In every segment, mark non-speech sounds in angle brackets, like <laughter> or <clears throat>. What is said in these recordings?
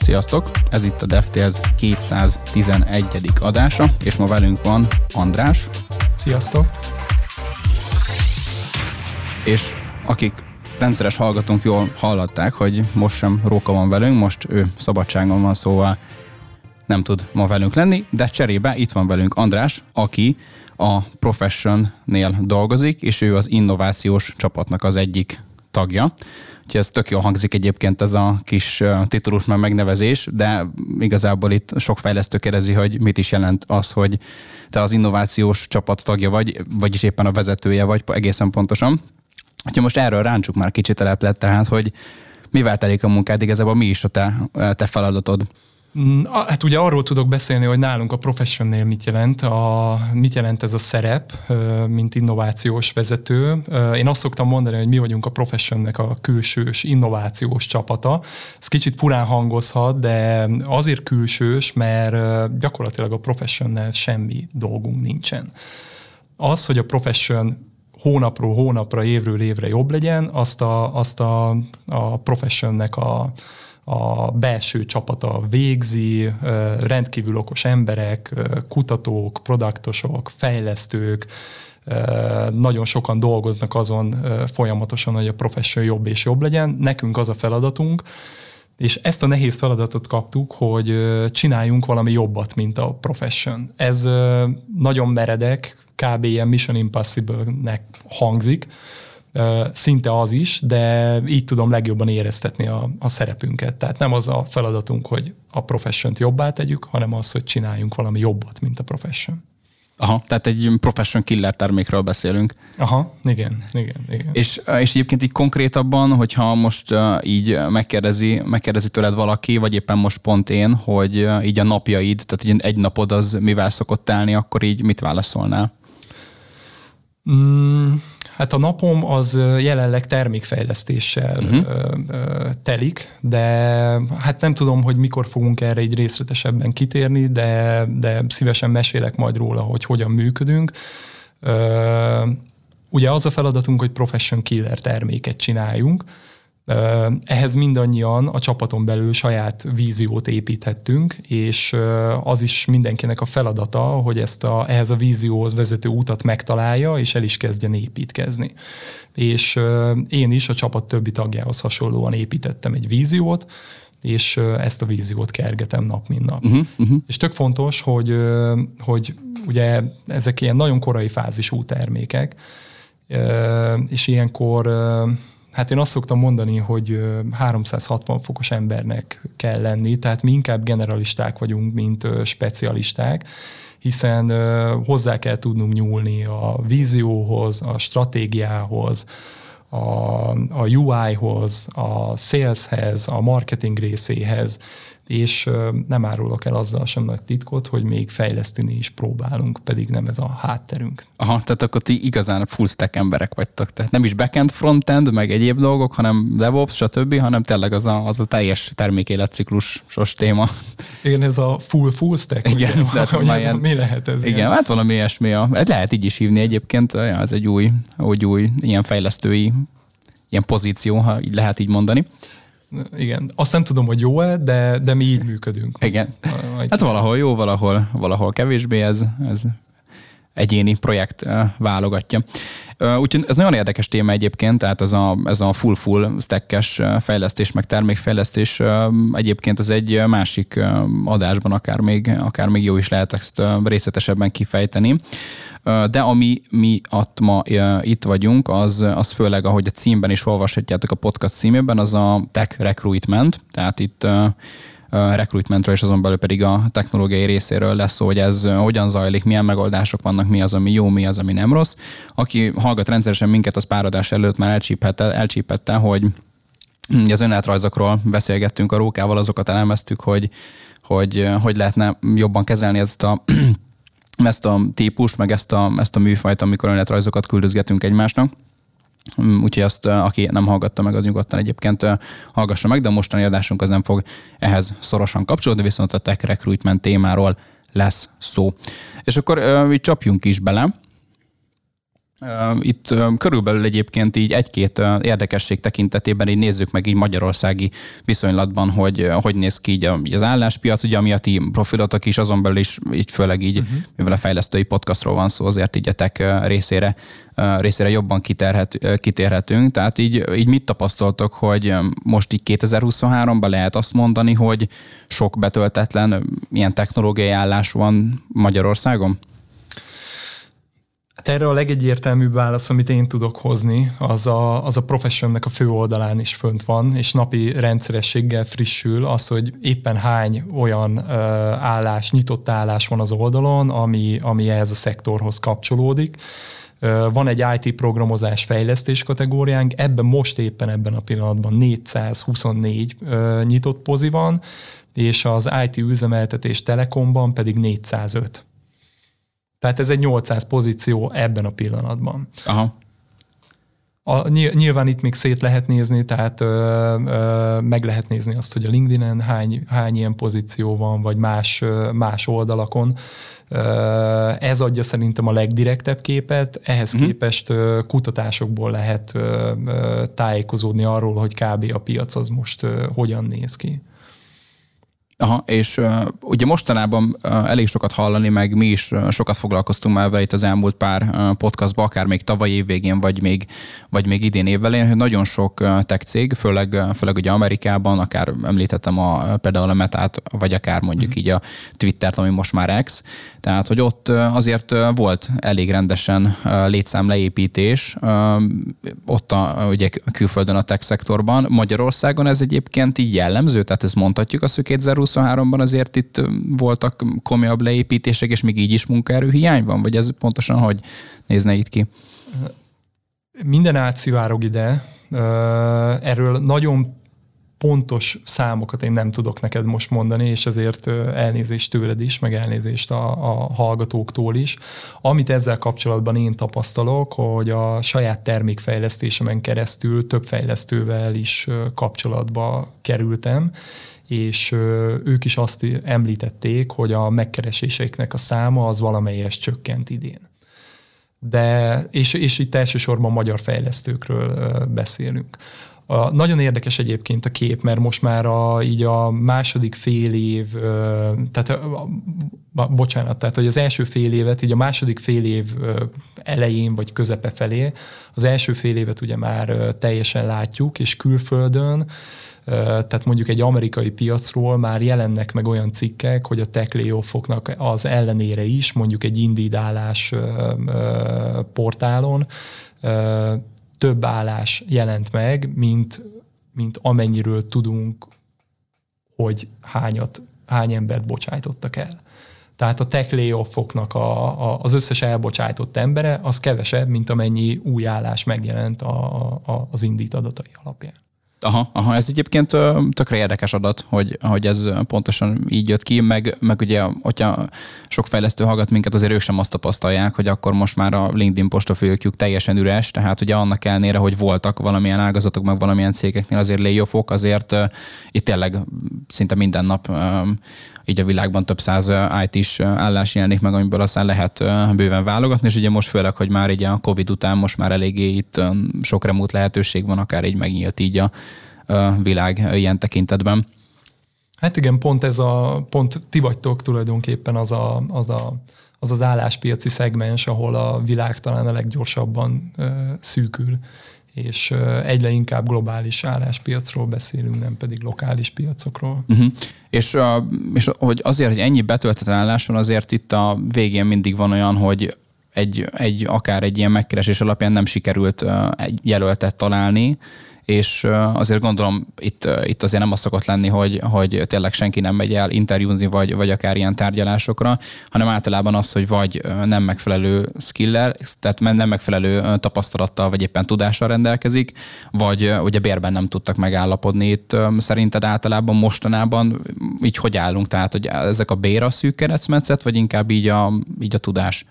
Sziasztok! Ez itt a DevTales 211. adása, és ma velünk van András. Sziasztok! És akik rendszeres hallgatónk jól hallották, hogy most sem Róka van velünk, most ő szabadságon van, szóval nem tud ma velünk lenni, de cserébe itt van velünk András, aki a Profession-nél dolgozik, és ő az innovációs csapatnak az egyik tagja. Úgyhogy ez tök jól hangzik egyébként ez a kis titulus már megnevezés, de igazából itt sok fejlesztő kérdezi, hogy mit is jelent az, hogy te az innovációs csapat tagja vagy, vagyis éppen a vezetője vagy egészen pontosan. Úgyhogy most erről ráncsuk már kicsit lett, tehát, hogy mivel telik a munkád, igazából mi is a te, te feladatod? Mm, hát ugye arról tudok beszélni, hogy nálunk a professionnél mit jelent, a, mit jelent ez a szerep, mint innovációs vezető. Én azt szoktam mondani, hogy mi vagyunk a professionnek a külsős innovációs csapata. Ez kicsit furán hangozhat, de azért külsős, mert gyakorlatilag a professionnel semmi dolgunk nincsen. Az, hogy a profession hónapról hónapra, évről évre jobb legyen, azt a, azt a, a professionnek a, a belső csapata végzi, rendkívül okos emberek, kutatók, produktosok, fejlesztők, nagyon sokan dolgoznak azon folyamatosan, hogy a profession jobb és jobb legyen. Nekünk az a feladatunk, és ezt a nehéz feladatot kaptuk, hogy csináljunk valami jobbat, mint a profession. Ez nagyon meredek, kb. ilyen Mission Impossible-nek hangzik, szinte az is, de így tudom legjobban éreztetni a, a szerepünket. Tehát nem az a feladatunk, hogy a profession jobbá tegyük, hanem az, hogy csináljunk valami jobbat, mint a profession. Aha, tehát egy profession killer termékről beszélünk. Aha, igen, igen, igen. És, és egyébként így konkrétabban, hogyha most így megkérdezi, megkérdezi tőled valaki, vagy éppen most pont én, hogy így a napjaid, tehát egy napod az mivel szokott állni, akkor így mit válaszolnál? Mm, Hát a napom az jelenleg termékfejlesztéssel uh-huh. telik, de hát nem tudom, hogy mikor fogunk erre egy részletesebben kitérni, de, de szívesen mesélek majd róla, hogy hogyan működünk. Ugye az a feladatunk, hogy profession killer terméket csináljunk, ehhez mindannyian a csapaton belül saját víziót építhettünk, és az is mindenkinek a feladata, hogy ezt a, ehhez a vízióhoz vezető útat megtalálja, és el is kezdjen építkezni. És én is a csapat többi tagjához hasonlóan építettem egy víziót, és ezt a víziót kergetem nap, mint nap. Uh-huh, uh-huh. És tök fontos, hogy, hogy ugye ezek ilyen nagyon korai fázisú termékek, és ilyenkor Hát én azt szoktam mondani, hogy 360 fokos embernek kell lenni, tehát mi inkább generalisták vagyunk, mint specialisták, hiszen hozzá kell tudnunk nyúlni a vízióhoz, a stratégiához, a, a UI-hoz, a saleshez, a marketing részéhez, és nem árulok el azzal sem nagy titkot, hogy még fejleszteni is próbálunk, pedig nem ez a hátterünk. Aha, tehát akkor ti igazán full stack emberek vagytok. Tehát nem is backend, frontend, meg egyéb dolgok, hanem DevOps, stb., hanem tényleg az a, az a teljes termékéletciklusos téma. Igen, ez a full full stack. Igen, <laughs> tehát hogy ez ilyen, mi lehet ez? Igen, ilyen? hát valami ilyesmi. A, lehet így is hívni egyébként, ez egy új, úgy új ilyen fejlesztői ilyen pozíció, ha így lehet így mondani. Igen, azt nem tudom, hogy jó-e, de, de mi így működünk. Igen. Hát valahol jó, valahol, valahol kevésbé, ez, ez egyéni projekt válogatja. Úgyhogy ez nagyon érdekes téma egyébként, tehát ez a, ez a full-full stackes fejlesztés, meg termékfejlesztés egyébként az egy másik adásban akár még, akár még jó is lehet ezt részletesebben kifejteni. De ami mi att ma itt vagyunk, az, az főleg, ahogy a címben is olvashatjátok a podcast címében, az a tech recruitment, tehát itt recruitmentről, és azon belül pedig a technológiai részéről lesz szó, hogy ez hogyan zajlik, milyen megoldások vannak, mi az, ami jó, mi az, ami nem rossz. Aki hallgat rendszeresen minket, az páradás előtt már elcsípette, elcsípette hogy az önéletrajzokról beszélgettünk a Rókával, azokat elemeztük, hogy hogy, hogy lehetne jobban kezelni ezt a <clears throat> ezt a típust, meg ezt a, ezt a műfajt, amikor önéletrajzokat küldözgetünk egymásnak. Mm, úgyhogy azt, aki nem hallgatta meg, az nyugodtan egyébként hallgassa meg, de a mostani adásunk az nem fog ehhez szorosan kapcsolódni, viszont a tech recruitment témáról lesz szó. És akkor így csapjunk is bele. Itt körülbelül egyébként így egy-két érdekesség tekintetében így nézzük meg így magyarországi viszonylatban, hogy hogy néz ki így az álláspiac, ugye ami a ti profilotok is, azon belül is így főleg így, uh-huh. mivel a fejlesztői podcastról van szó, azért így a tech részére, részére jobban kiterhet, kitérhetünk. Tehát így, így mit tapasztaltok, hogy most így 2023-ban lehet azt mondani, hogy sok betöltetlen ilyen technológiai állás van Magyarországon? Hát erre a legegyértelműbb válasz, amit én tudok hozni, az a, az a professionnek a fő oldalán is fönt van, és napi rendszerességgel frissül az, hogy éppen hány olyan uh, állás, nyitott állás van az oldalon, ami, ami ehhez a szektorhoz kapcsolódik. Van egy IT programozás fejlesztés kategóriánk, ebben most éppen ebben a pillanatban 424 uh, nyitott pozi van, és az IT üzemeltetés Telekomban pedig 405. Tehát ez egy 800 pozíció ebben a pillanatban. Aha. A, nyilván itt még szét lehet nézni, tehát ö, ö, meg lehet nézni azt, hogy a LinkedIn-en hány, hány ilyen pozíció van, vagy más, más oldalakon. Ö, ez adja szerintem a legdirektebb képet, ehhez uh-huh. képest ö, kutatásokból lehet ö, ö, tájékozódni arról, hogy kb. a piac az most ö, hogyan néz ki. Aha, és uh, ugye mostanában uh, elég sokat hallani, meg mi is uh, sokat foglalkoztunk már vele itt az elmúlt pár uh, podcastban, akár még tavaly évvégén, vagy még, vagy még idén évvelén, hogy nagyon sok uh, tech cég, főleg, uh, főleg ugye Amerikában, akár említettem a, például a Metát, vagy akár mondjuk mm. így a Twittert, ami most már X, tehát hogy ott uh, azért uh, volt elég rendesen uh, létszámleépítés, uh, ott a, ugye külföldön a tech szektorban. Magyarországon ez egyébként így jellemző, tehát ez mondhatjuk hogy 2020 2023-ban azért itt voltak komolyabb leépítések, és még így is munkaerő hiány van? Vagy ez pontosan hogy nézne itt ki? Minden átszivárog ide. Erről nagyon pontos számokat én nem tudok neked most mondani, és ezért elnézést tőled is, meg elnézést a, a hallgatóktól is. Amit ezzel kapcsolatban én tapasztalok, hogy a saját termékfejlesztésemen keresztül több fejlesztővel is kapcsolatba kerültem, és ők is azt említették, hogy a megkereséseknek a száma az valamelyes csökkent idén. De, és, és itt elsősorban magyar fejlesztőkről beszélünk. A, nagyon érdekes egyébként a kép, mert most már a, így a második fél év, tehát a, a, bocsánat, tehát hogy az első fél évet, így a második fél év elején vagy közepe felé, az első fél évet ugye már teljesen látjuk, és külföldön tehát mondjuk egy amerikai piacról már jelennek meg olyan cikkek, hogy a tech layoffoknak az ellenére is, mondjuk egy indídálás portálon több állás jelent meg, mint, mint amennyiről tudunk, hogy hányat, hány embert bocsájtottak el. Tehát a tech layoffoknak a, a, az összes elbocsájtott embere az kevesebb, mint amennyi új állás megjelent a, a, az indít adatai alapján. Aha, aha, ez egyébként tökre érdekes adat, hogy, hogy ez pontosan így jött ki, meg, meg ugye, hogyha sok fejlesztő hallgat minket, azért ők sem azt tapasztalják, hogy akkor most már a LinkedIn postafőkjük teljesen üres, tehát ugye annak ellenére, hogy voltak valamilyen ágazatok, meg valamilyen cégeknél azért layoffok, azért itt tényleg szinte minden nap így a világban több száz IT-s állás jelenik meg, amiből aztán lehet bőven válogatni, és ugye most főleg, hogy már így a Covid után most már eléggé itt sok remót lehetőség van, akár így megnyílt így a világ ilyen tekintetben. Hát igen, pont ez a, pont ti vagytok tulajdonképpen az a, az a az az álláspiaci szegmens, ahol a világ talán a leggyorsabban ö, szűkül és egyre inkább globális álláspiacról beszélünk, nem pedig lokális piacokról. Uh-huh. És, és hogy azért, hogy ennyi betöltett állás van, azért itt a végén mindig van olyan, hogy egy, egy akár egy ilyen megkeresés alapján nem sikerült egy jelöltet találni, és azért gondolom itt, itt azért nem az szokott lenni, hogy, hogy tényleg senki nem megy el interjúzni, vagy, vagy akár ilyen tárgyalásokra, hanem általában az, hogy vagy nem megfelelő skiller, tehát nem megfelelő tapasztalattal, vagy éppen tudással rendelkezik, vagy ugye bérben nem tudtak megállapodni. Itt szerinted általában mostanában így hogy állunk? Tehát, hogy ezek a bér a szűk keresztmetszet, vagy inkább így a, így a tudás?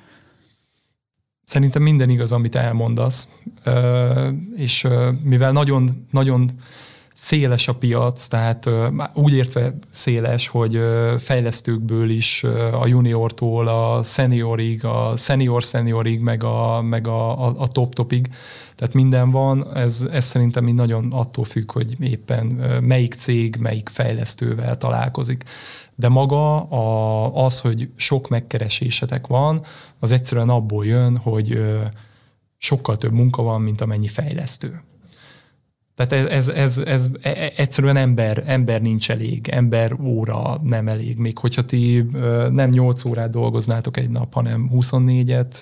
Szerintem minden igaz, amit elmondasz, és mivel nagyon, nagyon széles a piac, tehát úgy értve széles, hogy fejlesztőkből is a juniortól a seniorig, a senior seniorig, meg a, meg a, a, a top-topig, tehát minden van, ez, ez szerintem így nagyon attól függ, hogy éppen melyik cég, melyik fejlesztővel találkozik. De maga a, az, hogy sok megkeresésetek van, az egyszerűen abból jön, hogy sokkal több munka van, mint amennyi fejlesztő. Tehát ez, ez, ez, ez e, e, egyszerűen ember, ember nincs elég, ember óra nem elég. Még hogyha ti nem 8 órát dolgoznátok egy nap, hanem 24-et,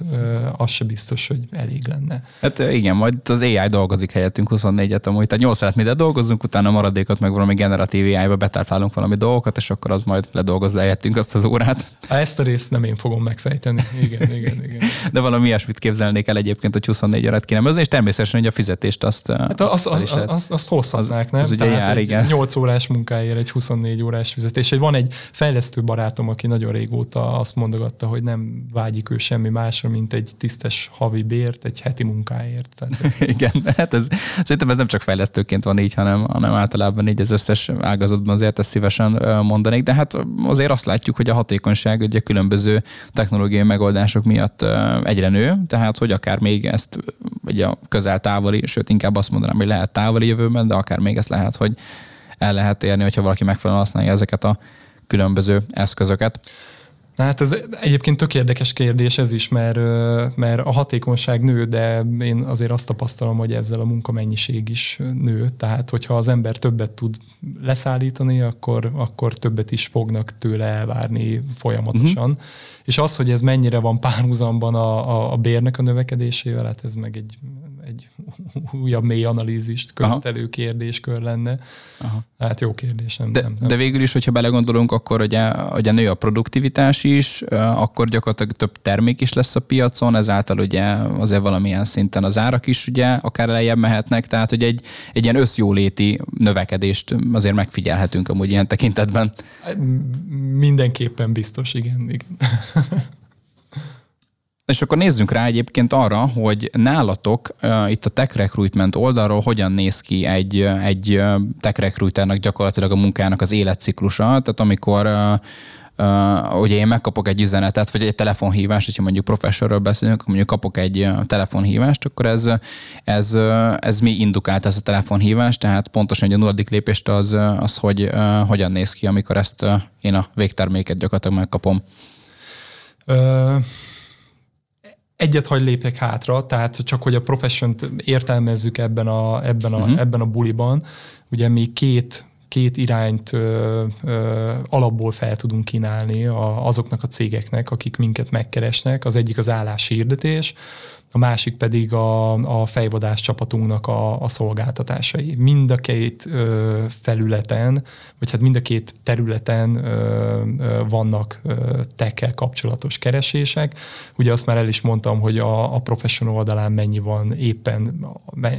az se biztos, hogy elég lenne. Hát igen, majd az AI dolgozik helyettünk 24-et, amúgy tehát 8 órát mi dolgozunk, utána maradékot meg valami generatív AI-ba betáplálunk valami dolgokat, és akkor az majd ledolgozza helyettünk azt az órát. Ezt a részt nem én fogom megfejteni. Igen, igen, igen. De valami ilyesmit képzelnék el egyébként, hogy 24 órát kéne és természetesen, hogy a fizetést azt, hát azt, az, az, az, azt, azt hozhatnák, nem? Az ugye jár, igen. 8 órás munkáért egy 24 órás fizetés. Van egy fejlesztő barátom, aki nagyon régóta azt mondogatta, hogy nem vágyik ő semmi másra, mint egy tisztes havi bért, egy heti munkáért. Tehát... <laughs> igen, hát ez, szerintem ez nem csak fejlesztőként van így, hanem, hanem általában így az összes ágazatban azért ezt szívesen mondanék, de hát azért azt látjuk, hogy a hatékonyság ugye különböző technológiai megoldások miatt egyre nő, tehát hogy akár még ezt vagy a közel-távoli, sőt inkább azt mondanám, hogy lehet távoli jövőben, de akár még ezt lehet, hogy el lehet érni, hogyha valaki megfelelően használja ezeket a különböző eszközöket. Na hát ez egyébként tök érdekes kérdés ez is, mert, mert a hatékonyság nő, de én azért azt tapasztalom, hogy ezzel a munkamennyiség is nő. Tehát, hogyha az ember többet tud leszállítani, akkor, akkor többet is fognak tőle elvárni folyamatosan. Uh-huh. És az, hogy ez mennyire van párhuzamban a, a, a bérnek a növekedésével, hát ez meg egy egy újabb mély analízist követelő Aha. kérdéskör lenne. Aha. Hát jó kérdés, nem, de, nem, nem. De végül is, hogyha belegondolunk, akkor ugye, ugye nő a produktivitás is, akkor gyakorlatilag több termék is lesz a piacon, ezáltal ugye azért valamilyen szinten az árak is ugye akár lejjebb mehetnek, tehát hogy egy, egy ilyen összjóléti növekedést azért megfigyelhetünk amúgy ilyen tekintetben. Mindenképpen biztos, igen. igen. <laughs> És akkor nézzünk rá egyébként arra, hogy nálatok uh, itt a tech recruitment oldalról hogyan néz ki egy, egy tech recruiternek gyakorlatilag a munkának az életciklusa. Tehát amikor uh, Uh, ugye én megkapok egy üzenetet, vagy egy telefonhívást, hogyha mondjuk professorról beszélünk, mondjuk kapok egy telefonhívást, akkor ez, ez, ez mi indukált ez a telefonhívást, tehát pontosan egy a nulladik lépést az, az hogy uh, hogyan néz ki, amikor ezt uh, én a végterméket gyakorlatilag megkapom. Egyet hagy lépek hátra, tehát csak hogy a profession értelmezzük ebben a, ebben, a, uh-huh. ebben a buliban, ugye mi két két irányt ö, ö, alapból fel tudunk kínálni a, azoknak a cégeknek, akik minket megkeresnek. Az egyik az álláshirdetés, a másik pedig a, a fejvadász csapatunknak a, a szolgáltatásai. Mind a két ö, felületen, vagy hát mind a két területen ö, ö, vannak ö, tekkel kapcsolatos keresések. Ugye azt már el is mondtam, hogy a, a professional oldalán mennyi van éppen,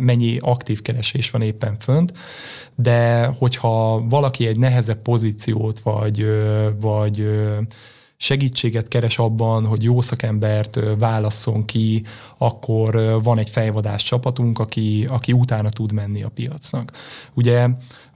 mennyi aktív keresés van éppen fönt, de hogyha valaki egy nehezebb pozíciót, vagy, vagy segítséget keres abban, hogy jó szakembert válasszon ki, akkor van egy fejvadás csapatunk, aki, aki utána tud menni a piacnak. Ugye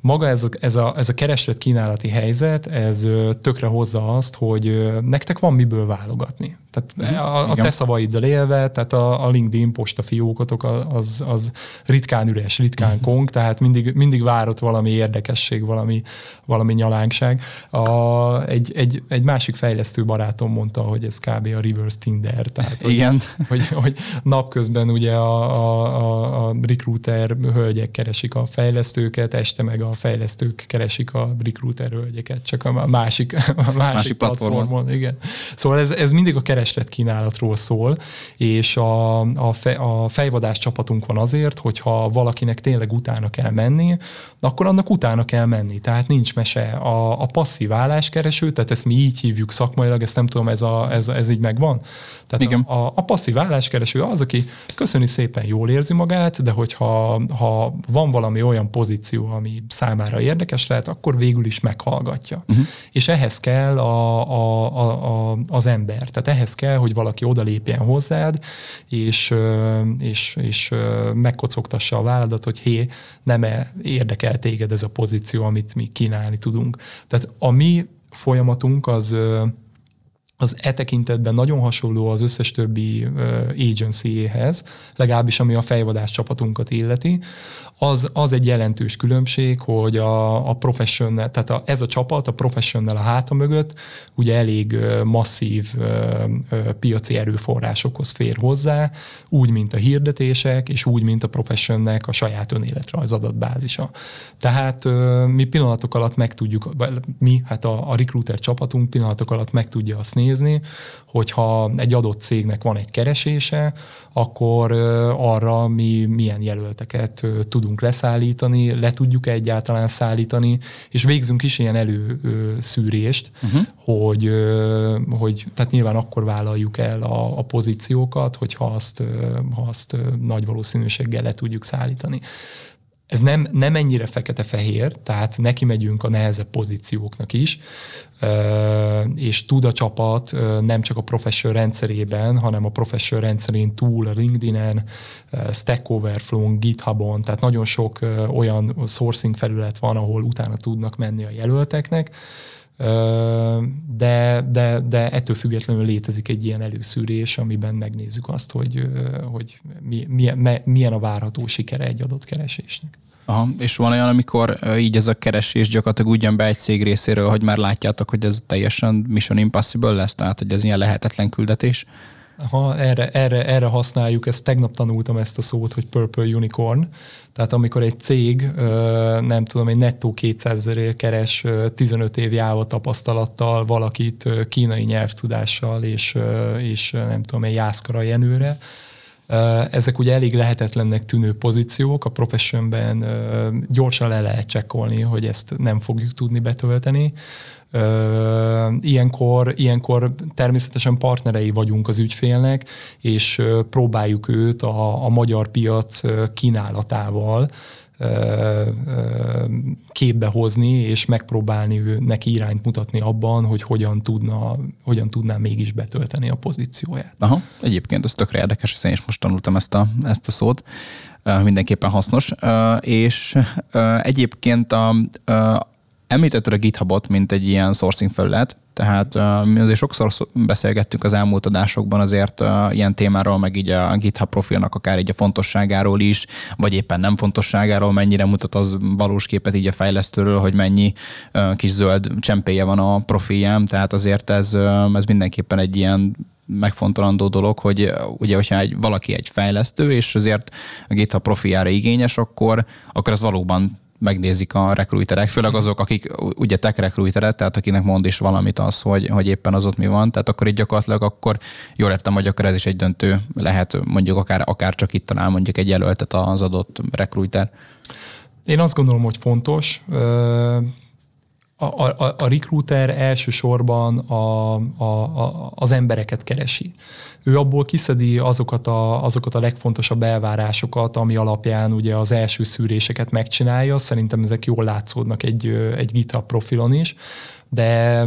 maga ez a, ez a, ez a kereslet kínálati helyzet, ez tökre hozza azt, hogy nektek van miből válogatni. Tehát mhm. a, a te szavaiddal élve, tehát a, a LinkedIn posta fiókotok az, az ritkán üres, ritkán mhm. kong, tehát mindig, mindig várott valami érdekesség, valami, valami nyalánkság. A, egy, egy, egy másik fejlesztő barátom mondta, hogy ez kb. a reverse Tinder. Tehát, hogy, Igen. Hogy, hogy napközben ugye a, a, a recruiter hölgyek keresik a fejlesztőket, este meg a fejlesztők keresik a recruiter hölgyeket, csak a másik, a másik, másik platformon. platformon. Igen. Szóval ez, ez mindig a kereslet kínálatról szól, és a, a, fe, a fejvadás csapatunk van azért, hogyha valakinek tényleg utána kell menni, akkor annak utána kell menni. Tehát nincs mese. A, a passzív álláskereső, tehát ezt mi így hívjuk szakmailag, ezt nem tudom, ez, a, ez, ez így megvan. Tehát Igen. A, a passzív álláskereső az, aki köszöni szépen jól érzi magát, de hogyha ha van valami olyan pozíció, ami számára érdekes lehet, akkor végül is meghallgatja. Uh-huh. És ehhez kell a, a, a, a, az ember. Tehát ehhez kell, hogy valaki odalépjen hozzád, és, és, és megkocogtassa a válladat, hogy hé, nem-e érdekel téged ez a pozíció, amit mi kínálni tudunk. Tehát a mi folyamatunk az az e tekintetben nagyon hasonló az összes többi agency-hez, legalábbis ami a fejvadás csapatunkat illeti az, az egy jelentős különbség, hogy a, a professional, tehát a, ez a csapat, a professional a háta mögött ugye elég masszív piaci erőforrásokhoz fér hozzá, úgy, mint a hirdetések, és úgy, mint a professionnek a saját önéletrajz adatbázisa. Tehát mi pillanatok alatt meg tudjuk, mi, hát a, a recruiter csapatunk pillanatok alatt meg tudja azt nézni, hogyha egy adott cégnek van egy keresése, akkor arra mi milyen jelölteket tudunk leszállítani, le tudjuk egyáltalán szállítani, és végzünk is ilyen előszűrést, uh-huh. hogy, hogy tehát nyilván akkor vállaljuk el a, a pozíciókat, hogyha azt, ha azt nagy valószínűséggel le tudjuk szállítani ez nem, nem ennyire fekete-fehér, tehát neki megyünk a nehezebb pozícióknak is, és tud a csapat nem csak a professional rendszerében, hanem a professional rendszerén túl a LinkedIn-en, Stack Overflow-n, GitHub-on, tehát nagyon sok olyan sourcing felület van, ahol utána tudnak menni a jelölteknek, de, de, de ettől függetlenül létezik egy ilyen előszűrés, amiben megnézzük azt, hogy, hogy milyen, milyen a várható sikere egy adott keresésnek. Aha, és van olyan, amikor így ez a keresés gyakorlatilag úgy jön be egy cég részéről, hogy már látjátok, hogy ez teljesen Mission Impossible lesz, tehát hogy ez ilyen lehetetlen küldetés? Ha erre, erre, erre használjuk, ezt tegnap tanultam ezt a szót, hogy Purple Unicorn. Tehát amikor egy cég, nem tudom, egy nettó 200 ezerért keres 15 év jáva tapasztalattal valakit kínai nyelvtudással és, és nem tudom, egy jászkara jenőre, ezek ugye elég lehetetlennek tűnő pozíciók, a professionben gyorsan le lehet csekkolni, hogy ezt nem fogjuk tudni betölteni. Ilyenkor, ilyenkor természetesen partnerei vagyunk az ügyfélnek, és próbáljuk őt a, a magyar piac kínálatával képbe hozni, és megpróbálni ő neki irányt mutatni abban, hogy hogyan, tudna, hogyan tudná mégis betölteni a pozícióját. Aha, egyébként ez tökre érdekes, hiszen én is most tanultam ezt a, ezt a szót mindenképpen hasznos. És egyébként a, Említetted a GitHubot, mint egy ilyen sourcing felület, tehát mi azért sokszor beszélgettünk az elmúlt adásokban azért ilyen témáról, meg így a GitHub profilnak akár így a fontosságáról is, vagy éppen nem fontosságáról, mennyire mutat az valós képet így a fejlesztőről, hogy mennyi kis zöld csempéje van a profiljám, tehát azért ez, ez mindenképpen egy ilyen megfontolandó dolog, hogy ugye, hogyha egy, valaki egy fejlesztő, és azért a GitHub profiljára igényes, akkor, akkor ez valóban megnézik a rekruiterek, főleg azok, akik ugye tech rekruiterek, tehát akinek mond is valamit az, hogy, hogy éppen az ott mi van, tehát akkor itt gyakorlatilag akkor jól értem, hogy akkor ez is egy döntő lehet, mondjuk akár, akár csak itt talál mondjuk egy jelöltet az adott rekruiter. Én azt gondolom, hogy fontos. A, a, a recruiter elsősorban a, a, a, az embereket keresi ő abból kiszedi azokat a, azokat a legfontosabb elvárásokat, ami alapján ugye az első szűréseket megcsinálja. Szerintem ezek jól látszódnak egy, egy GitHub profilon is, de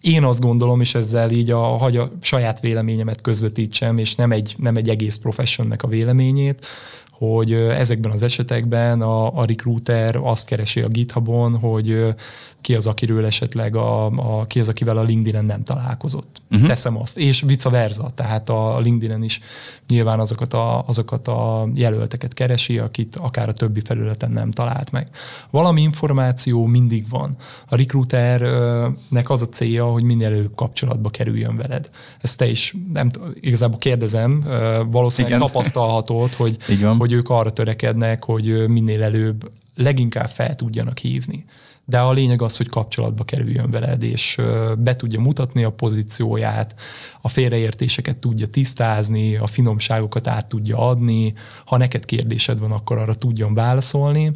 én azt gondolom, és ezzel így a, hagy a saját véleményemet közvetítsem, és nem egy, nem egy egész professionnek a véleményét, hogy ezekben az esetekben a, a recruiter azt keresi a GitHubon, hogy ki az, akiről esetleg a, a ki az, akivel a LinkedIn-en nem találkozott. Uh-huh. Teszem azt. És vice versa. Tehát a LinkedIn-en is nyilván azokat a, azokat a jelölteket keresi, akit akár a többi felületen nem talált meg. Valami információ mindig van. A recruiternek az a célja, hogy minél előbb kapcsolatba kerüljön veled. Ezt te is nem igazából kérdezem, valószínűleg Igen. tapasztalhatod, hogy, hogy ők arra törekednek, hogy minél előbb leginkább fel tudjanak hívni de a lényeg az, hogy kapcsolatba kerüljön veled, és be tudja mutatni a pozícióját, a félreértéseket tudja tisztázni, a finomságokat át tudja adni, ha neked kérdésed van, akkor arra tudjon válaszolni.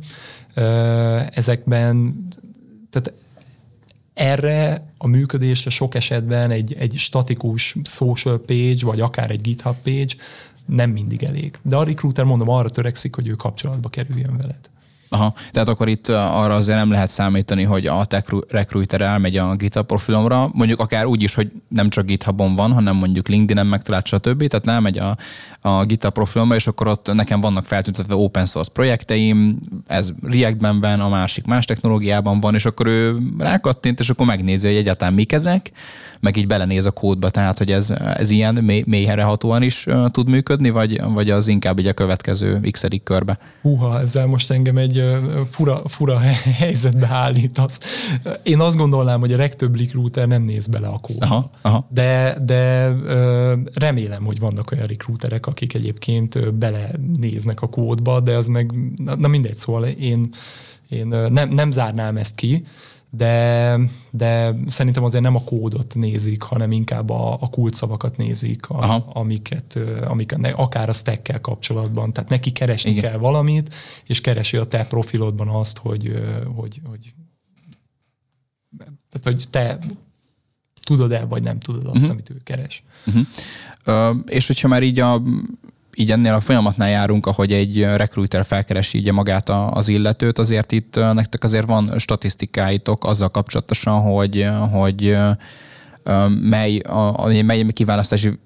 Ezekben, tehát erre a működésre sok esetben egy, egy statikus social page, vagy akár egy GitHub page nem mindig elég. De a recruiter, mondom, arra törekszik, hogy ő kapcsolatba kerüljön veled. Aha, tehát akkor itt arra azért nem lehet számítani, hogy a tech recruiter elmegy a GitHub profilomra, mondjuk akár úgy is, hogy nem csak GitHubon van, hanem mondjuk LinkedIn-en megtalált, stb. Tehát elmegy a, a GitHub profilomra, és akkor ott nekem vannak feltüntetve open source projekteim, ez React-ben van, a másik más technológiában van, és akkor ő rákattint, és akkor megnézi, hogy egyáltalán mik ezek, meg így belenéz a kódba, tehát hogy ez, ez ilyen mély, mélyre hatóan is uh, tud működni, vagy, vagy az inkább így a következő x körbe? Húha, ezzel most engem egy fura, fura <laughs> helyzetbe állítasz. Én azt gondolnám, hogy a legtöbb recruiter nem néz bele a kódba. Aha, aha. De, de remélem, hogy vannak olyan recruiterek, akik egyébként belenéznek a kódba, de az meg, na mindegy, szóval én, én nem, nem zárnám ezt ki, de, de szerintem azért nem a kódot nézik, hanem inkább a, a kulcsszavakat nézik, a, amiket, amiket akár a stack kapcsolatban. Tehát neki keresni Igen. kell valamit, és keresi a te profilodban azt, hogy, hogy, hogy, tehát, hogy te tudod-e, vagy nem tudod azt, uh-huh. amit ő keres. Uh-huh. Uh, és hogyha már így a így ennél a folyamatnál járunk, ahogy egy recruiter felkeresi így magát az illetőt, azért itt nektek azért van statisztikáitok azzal kapcsolatosan, hogy, hogy mely, a, mely kiválasztási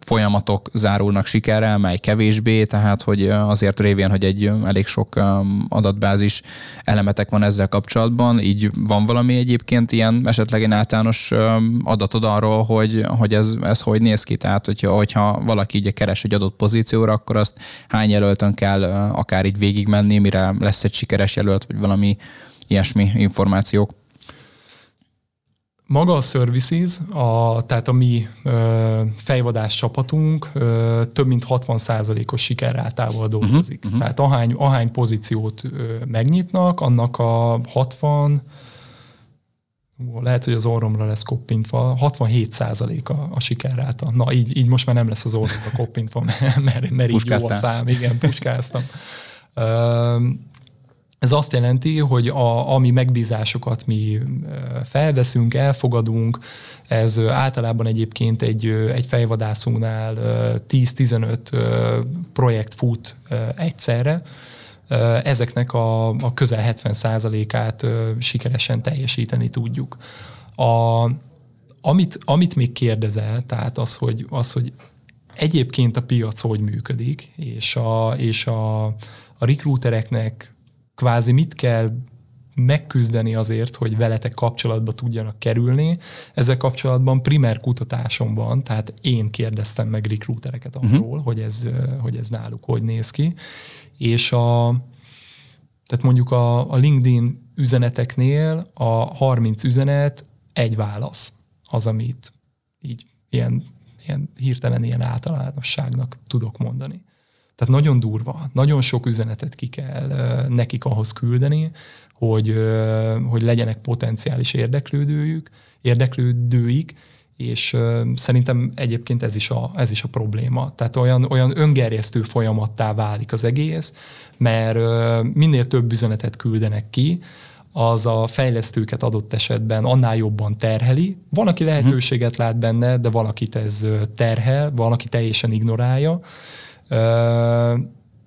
folyamatok zárulnak sikerrel, mely kevésbé, tehát hogy azért révén, hogy egy elég sok adatbázis elemetek van ezzel kapcsolatban, így van valami egyébként ilyen esetleg egy általános adatod arról, hogy, hogy ez, ez hogy néz ki, tehát hogyha, hogyha valaki így keres egy adott pozícióra, akkor azt hány jelöltön kell akár így végigmenni, mire lesz egy sikeres jelölt, vagy valami ilyesmi információk. Maga a services, a, tehát a mi ö, fejvadás csapatunk ö, több mint 60%-os sikerrátával dolgozik. Uh-huh, uh-huh. Tehát ahány, ahány pozíciót ö, megnyitnak, annak a 60 lehet, hogy az orromra lesz koppintva, 67 százalék a, a sikerráta. Na, így, így most már nem lesz az orromra koppintva, <laughs> mert, mert, mert így jó a szám. Igen, puskáztam. <laughs> Ez azt jelenti, hogy a, ami megbízásokat mi felveszünk, elfogadunk, ez általában egyébként egy, egy fejvadászunknál 10-15 projekt fut egyszerre, ezeknek a, a közel 70%-át sikeresen teljesíteni tudjuk. A, amit, amit még kérdezel, tehát az, hogy, az, hogy egyébként a piac hogy működik, és a, és a, a recruitereknek kvázi mit kell megküzdeni azért, hogy veletek kapcsolatba tudjanak kerülni. Ezzel kapcsolatban primer kutatásom van, tehát én kérdeztem meg recruitereket mhm. arról, uh-huh. hogy, ez, hogy ez náluk hogy néz ki. És a, tehát mondjuk a, a LinkedIn üzeneteknél a 30 üzenet egy válasz az, amit így ilyen, ilyen hirtelen ilyen általánosságnak tudok mondani. Tehát nagyon durva, nagyon sok üzenetet ki kell nekik ahhoz küldeni, hogy, hogy legyenek potenciális érdeklődőjük, érdeklődőik, és szerintem egyébként ez is a, ez is a probléma. Tehát olyan, olyan öngerjesztő folyamattá válik az egész, mert minél több üzenetet küldenek ki, az a fejlesztőket adott esetben annál jobban terheli. Van, aki lehetőséget lát benne, de valakit ez terhel, valaki teljesen ignorálja,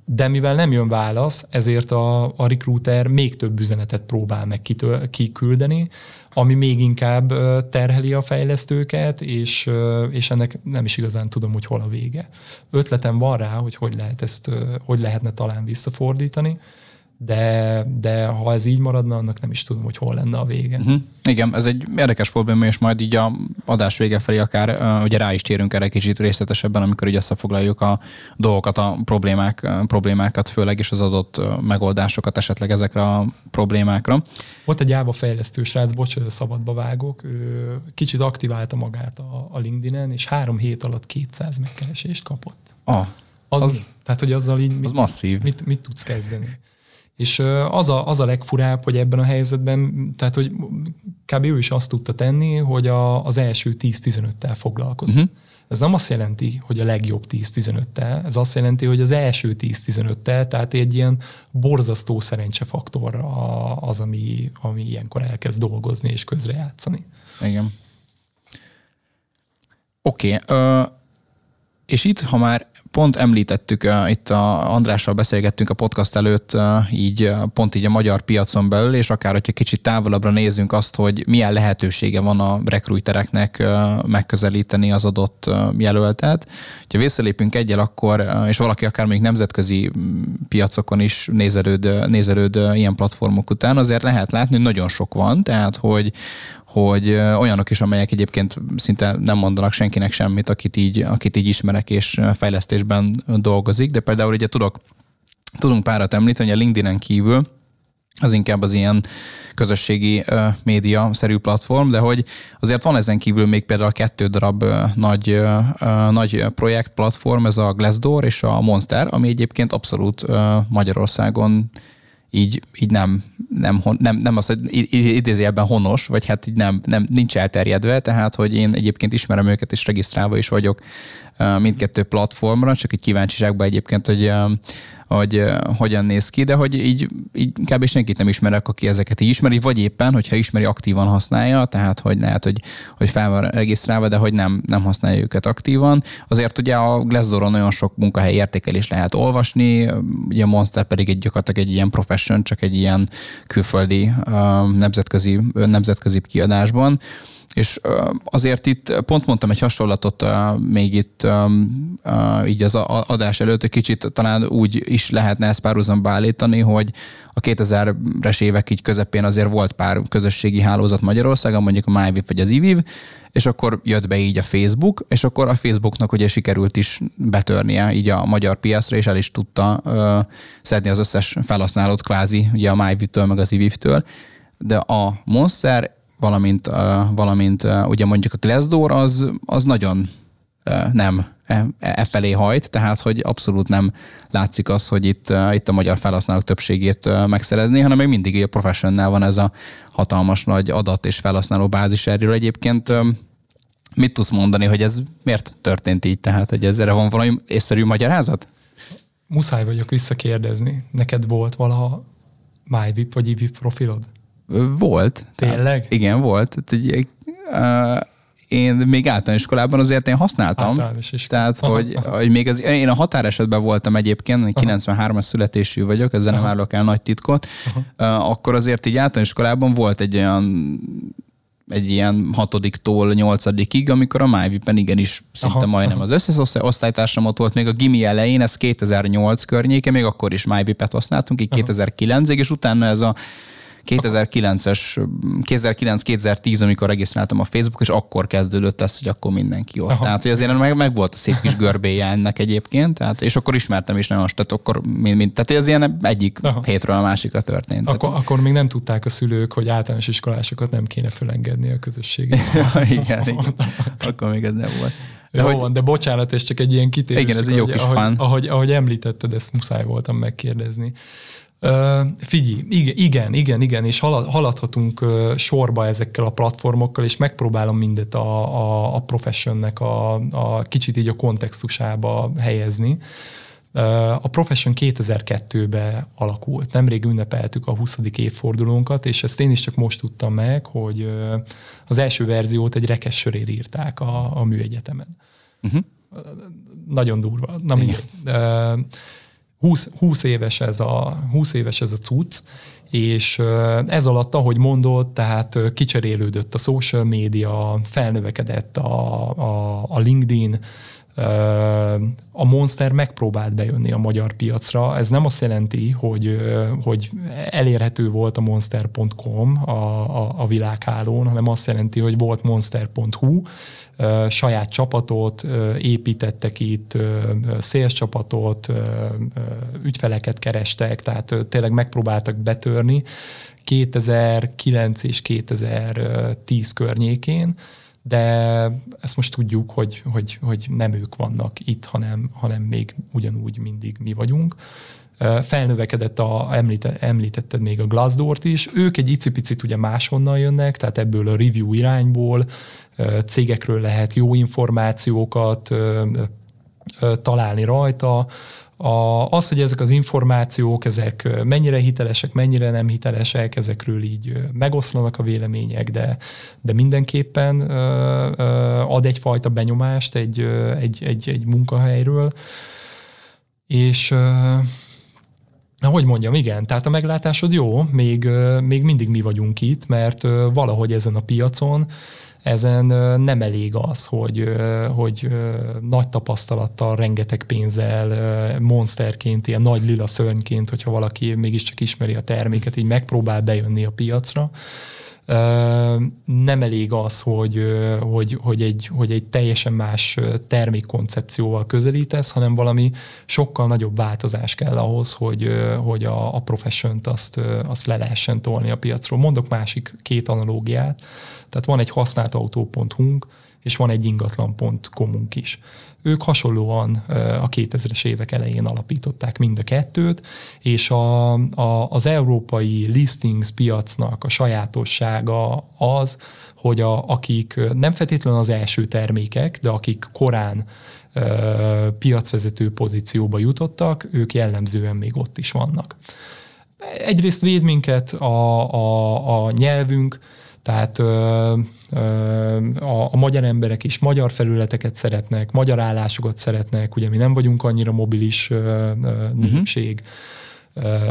de mivel nem jön válasz, ezért a, a recruiter még több üzenetet próbál meg kiküldeni, ami még inkább terheli a fejlesztőket, és, és ennek nem is igazán tudom, hogy hol a vége. Ötletem van rá, hogy hogy lehet ezt, hogy lehetne talán visszafordítani, de, de ha ez így maradna, annak nem is tudom, hogy hol lenne a vége. Uh-huh. Igen, ez egy érdekes probléma, és majd így a adás vége felé akár ugye rá is térünk erre kicsit részletesebben, amikor így összefoglaljuk a dolgokat, a problémák, problémákat főleg, és az adott megoldásokat esetleg ezekre a problémákra. Volt egy Java fejlesztő srác, bocs, szabadba vágok, ő kicsit aktiválta magát a, a LinkedIn-en, és három hét alatt 200 megkeresést kapott. Ah, az, az, tehát, hogy azzal így mit, az masszív. Mit, mit tudsz kezdeni? És az a, az a legfurább, hogy ebben a helyzetben, tehát hogy kb. ő is azt tudta tenni, hogy a, az első 10-15-tel foglalkozott. Uh-huh. Ez nem azt jelenti, hogy a legjobb 10-15-tel, ez azt jelenti, hogy az első 10-15-tel, tehát egy ilyen borzasztó szerencsefaktor az, ami, ami ilyenkor elkezd dolgozni és közrejátszani. Igen. Oké. Okay. Uh, és itt, ha már pont említettük, itt a Andrással beszélgettünk a podcast előtt, így pont így a magyar piacon belül, és akár, hogyha kicsit távolabbra nézzünk azt, hogy milyen lehetősége van a rekrutereknek uh, megközelíteni az adott jelöltet. Ha visszalépünk egyel, akkor, és valaki akár még nemzetközi piacokon is nézelőd, nézelőd ilyen platformok után, azért lehet látni, hogy nagyon sok van, tehát hogy, hogy olyanok is, amelyek egyébként szinte nem mondanak senkinek semmit, akit így, akit így ismerek és fejlesztésben dolgozik, de például ugye tudok, tudunk párat említeni, hogy a LinkedIn-en kívül az inkább az ilyen közösségi média-szerű platform, de hogy azért van ezen kívül még például kettő darab nagy, nagy projekt platform, ez a Glassdoor és a Monster, ami egyébként abszolút Magyarországon így, így nem, nem, nem, nem az, hogy idézőjelben honos, vagy hát így nem, nem, nincs elterjedve, tehát hogy én egyébként ismerem őket, és regisztrálva is vagyok mindkettő platformra, csak egy kíváncsiságban egyébként, hogy hogy hogyan néz ki, de hogy így, így kb. senkit nem ismerek, aki ezeket így ismeri, vagy éppen, hogyha ismeri, aktívan használja, tehát hogy lehet, hogy, hogy fel van regisztrálva, de hogy nem, nem használja őket aktívan. Azért ugye a Glassdooron nagyon sok munkahely értékelés lehet olvasni, ugye a Monster pedig egy gyakorlatilag egy ilyen profession, csak egy ilyen külföldi nemzetközi, nemzetközi kiadásban. És azért itt pont mondtam egy hasonlatot még itt így az adás előtt, hogy kicsit talán úgy is lehetne ezt párhuzamba állítani, hogy a 2000-es évek így közepén azért volt pár közösségi hálózat Magyarországon, mondjuk a MyVip vagy az IVIV, és akkor jött be így a Facebook, és akkor a Facebooknak ugye sikerült is betörnie így a magyar piacra, és el is tudta ö, szedni az összes felhasználót kvázi ugye a MyVip-től meg az IVIV-től, de a Monster valamint, valamint ugye mondjuk a Glassdoor az, az nagyon nem e, e felé hajt, tehát hogy abszolút nem látszik az, hogy itt, itt a magyar felhasználók többségét megszerezni, hanem még mindig a professional van ez a hatalmas nagy adat és felhasználó bázis erről egyébként. Mit tudsz mondani, hogy ez miért történt így? Tehát, hogy ezzel van valami észszerű magyarázat? Muszáj vagyok visszakérdezni. Neked volt valaha MyVip vagy IVIP profilod? Volt. Tényleg? Tehát, igen, volt. Tehát, egy, uh, én még általános iskolában azért én használtam. Tehát, hogy, hogy még az, én a határesetben voltam egyébként, 93-as születésű vagyok, ezzel Aha. nem állok el nagy titkot. Aha. Uh, akkor azért így általános iskolában volt egy olyan egy ilyen hatodiktól nyolcadikig, amikor a MyVip-en igenis szinte aha, majdnem aha. az összes osztálytársamat volt, még a gimi elején, ez 2008 környéke, még akkor is MyVip-et használtunk, így 2009-ig, és utána ez a 2009-es, 2009-2010, amikor regisztráltam a Facebook, és akkor kezdődött ez, hogy akkor mindenki ott. Aha. Tehát, hogy azért meg, meg volt a szép kis görbéje ennek egyébként, tehát, és akkor ismertem is nagyon, tehát akkor mind, mind tehát ez ilyen egyik Aha. hétről a másikra történt. Akkor, tehát, akkor még nem tudták a szülők, hogy általános iskolásokat nem kéne fölengedni a közösséget. <laughs> igen, igen, akkor még ez nem volt. De Jó hogy... van, de bocsánat, ez csak egy ilyen kitérés. Igen, ez egy jó kis ahogy. Ahogy, ahogy említetted, ezt muszáj voltam megkérdezni. Figyelj, igen, igen, igen, igen, és haladhatunk uh, sorba ezekkel a platformokkal, és megpróbálom mindet a, a, a professionnek a, a kicsit így a kontextusába helyezni. A Profession 2002-ben alakult. Nemrég ünnepeltük a 20. évfordulónkat, és ezt én is csak most tudtam meg, hogy az első verziót egy rekes sörér írták a, a műegyetemen. Uh-huh. Nagyon durva. Na mindegy. 20, 20, éves ez a, 20 éves ez a cucc, és ez alatt, ahogy mondott, tehát kicserélődött a social média, felnövekedett a, a, a LinkedIn, a Monster megpróbált bejönni a magyar piacra. Ez nem azt jelenti, hogy, hogy elérhető volt a monster.com a, a, a világhálón, hanem azt jelenti, hogy volt monster.hu, saját csapatot építettek itt, széles csapatot, ügyfeleket kerestek, tehát tényleg megpróbáltak betörni 2009 és 2010 környékén, de ezt most tudjuk, hogy, hogy, hogy nem ők vannak itt, hanem, hanem még ugyanúgy mindig mi vagyunk. Felnövekedett, a, említett, említetted még a Glassdoor-t is, ők egy icipicit ugye máshonnan jönnek, tehát ebből a review irányból cégekről lehet jó információkat találni rajta, a, az, hogy ezek az információk, ezek mennyire hitelesek, mennyire nem hitelesek, ezekről így megoszlanak a vélemények, de, de mindenképpen ad egyfajta benyomást egy, egy, egy, egy munkahelyről. És hogy mondjam, igen, tehát a meglátásod jó, még, még mindig mi vagyunk itt, mert valahogy ezen a piacon ezen nem elég az, hogy, hogy nagy tapasztalattal, rengeteg pénzzel, monsterként, ilyen nagy lila szörnyként, hogyha valaki mégiscsak ismeri a terméket, így megpróbál bejönni a piacra, nem elég az, hogy, hogy, hogy, egy, hogy egy teljesen más termékkoncepcióval közelítesz, hanem valami sokkal nagyobb változás kell ahhoz, hogy, hogy a, a profession azt, azt le lehessen tolni a piacról. Mondok másik két analógiát. Tehát van egy használt autó.hu-nk, és van egy ingatlan.com-unk is. Ők hasonlóan a 2000-es évek elején alapították mind a kettőt, és a, a, az európai listings piacnak a sajátossága az, hogy a, akik nem feltétlenül az első termékek, de akik korán piacvezető pozícióba jutottak, ők jellemzően még ott is vannak. Egyrészt véd minket a, a, a nyelvünk, tehát ö, ö, a, a magyar emberek is magyar felületeket szeretnek, magyar állásokat szeretnek, ugye mi nem vagyunk annyira mobilis ö, ö, népség. Uh-huh.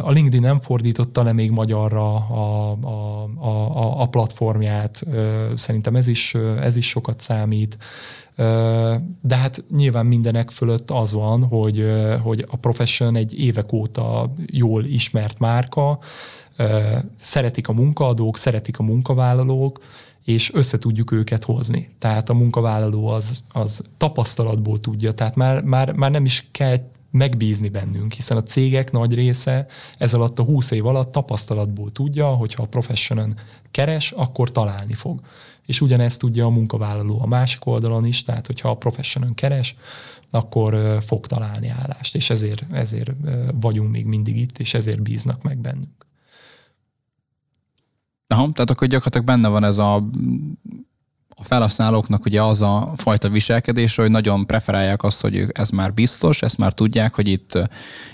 A LinkedIn nem fordította le még magyarra a, a, a, a platformját, szerintem ez is, ez is sokat számít. De hát nyilván mindenek fölött az van, hogy, hogy a Profession egy évek óta jól ismert márka, szeretik a munkaadók, szeretik a munkavállalók, és össze tudjuk őket hozni. Tehát a munkavállaló az, az tapasztalatból tudja, tehát már, már, már nem is kell megbízni bennünk, hiszen a cégek nagy része ez alatt a 20 év alatt tapasztalatból tudja, hogyha a professionen keres, akkor találni fog. És ugyanezt tudja a munkavállaló a másik oldalon is, tehát hogyha a professionen keres, akkor fog találni állást, és ezért, ezért vagyunk még mindig itt, és ezért bíznak meg bennünk. Aha, tehát akkor gyakorlatilag benne van ez a a felhasználóknak ugye az a fajta viselkedés, hogy nagyon preferálják azt, hogy ez már biztos, ezt már tudják, hogy itt,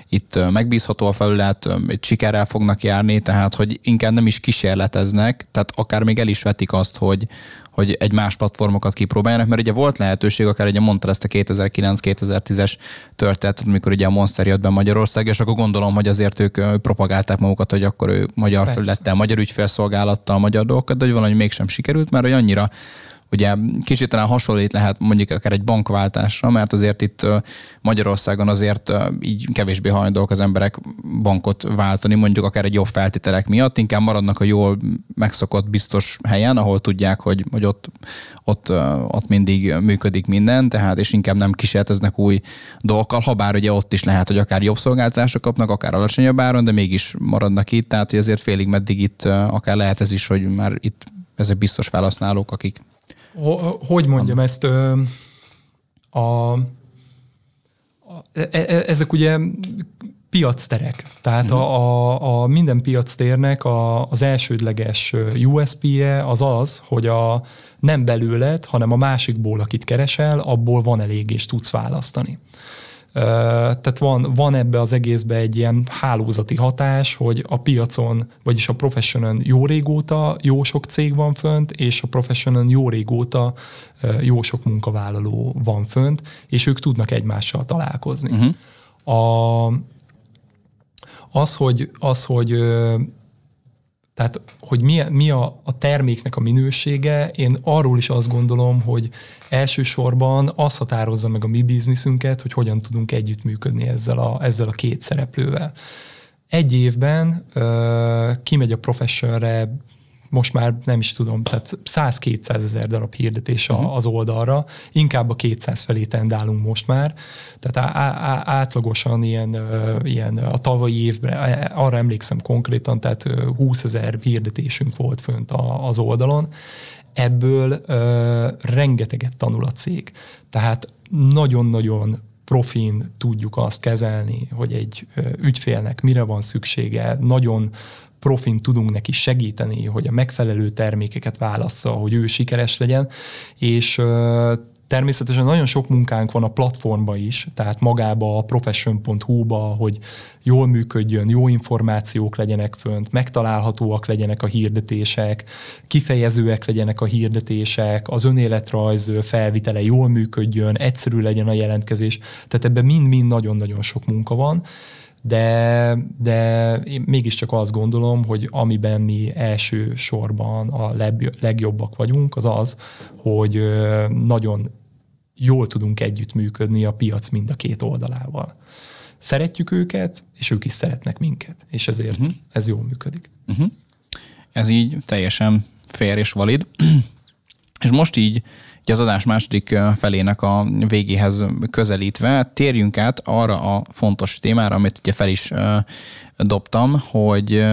itt megbízható a felület, egy sikerrel fognak járni, tehát hogy inkább nem is kísérleteznek, tehát akár még el is vetik azt, hogy, hogy egy más platformokat kipróbáljanak, mert ugye volt lehetőség, akár ugye mondta ezt a 2009-2010-es történetet, amikor ugye a Monster jött be Magyarország, és akkor gondolom, hogy azért ők propagálták magukat, hogy akkor ő magyar felülettel, magyar ügyfélszolgálattal, magyar dolgokat, de hogy valahogy mégsem sikerült, mert hogy annyira Ugye kicsit talán hasonlít lehet mondjuk akár egy bankváltásra, mert azért itt Magyarországon azért így kevésbé hajlandók az emberek bankot váltani, mondjuk akár egy jobb feltételek miatt, inkább maradnak a jól megszokott biztos helyen, ahol tudják, hogy, hogy ott, ott, ott mindig működik minden, tehát és inkább nem kísérleteznek új dolgokkal, ha bár ugye ott is lehet, hogy akár jobb szolgáltatások kapnak, akár alacsonyabb áron, de mégis maradnak itt, tehát hogy azért félig meddig itt akár lehet ez is, hogy már itt ezek biztos felhasználók, akik hogy mondjam ezt? A, a, e, e, ezek ugye piacterek. Tehát a, a, a minden piactérnek a, az elsődleges USP-je az az, hogy a nem belőled, hanem a másikból, akit keresel, abból van elég, és tudsz választani. Tehát van, van ebbe az egészbe egy ilyen hálózati hatás, hogy a piacon, vagyis a professionen jó régóta jó sok cég van fönt, és a professionen jó régóta jó sok munkavállaló van fönt, és ők tudnak egymással találkozni. Uh-huh. A, az, hogy, az, hogy tehát, hogy mi, mi a, a terméknek a minősége, én arról is azt gondolom, hogy elsősorban az határozza meg a mi bizniszünket, hogy hogyan tudunk együttműködni ezzel a, ezzel a két szereplővel. Egy évben uh, kimegy a professionre most már nem is tudom, tehát 100-200 ezer darab hirdetés uh-huh. az oldalra, inkább a 200 felé tendálunk most már, tehát á, á, átlagosan ilyen, ilyen a tavalyi évben, arra emlékszem konkrétan, tehát 20 ezer hirdetésünk volt fönt az oldalon, ebből ö, rengeteget tanul a cég. Tehát nagyon-nagyon profin tudjuk azt kezelni, hogy egy ügyfélnek mire van szüksége, nagyon profin tudunk neki segíteni, hogy a megfelelő termékeket válassza, hogy ő sikeres legyen, és természetesen nagyon sok munkánk van a platformba is, tehát magába a profession.hu-ba, hogy jól működjön, jó információk legyenek fönt, megtalálhatóak legyenek a hirdetések, kifejezőek legyenek a hirdetések, az önéletrajz felvitele jól működjön, egyszerű legyen a jelentkezés. Tehát ebben mind-mind nagyon-nagyon sok munka van de, de én mégiscsak azt gondolom, hogy amiben mi első sorban a legjobbak vagyunk, az az, hogy nagyon jól tudunk együttműködni a piac mind a két oldalával. Szeretjük őket, és ők is szeretnek minket, és ezért uh-huh. ez jól működik. Uh-huh. Ez így teljesen fair és valid. <clears throat> és most így az adás második felének a végéhez közelítve térjünk át arra a fontos témára, amit ugye fel is dobtam, hogy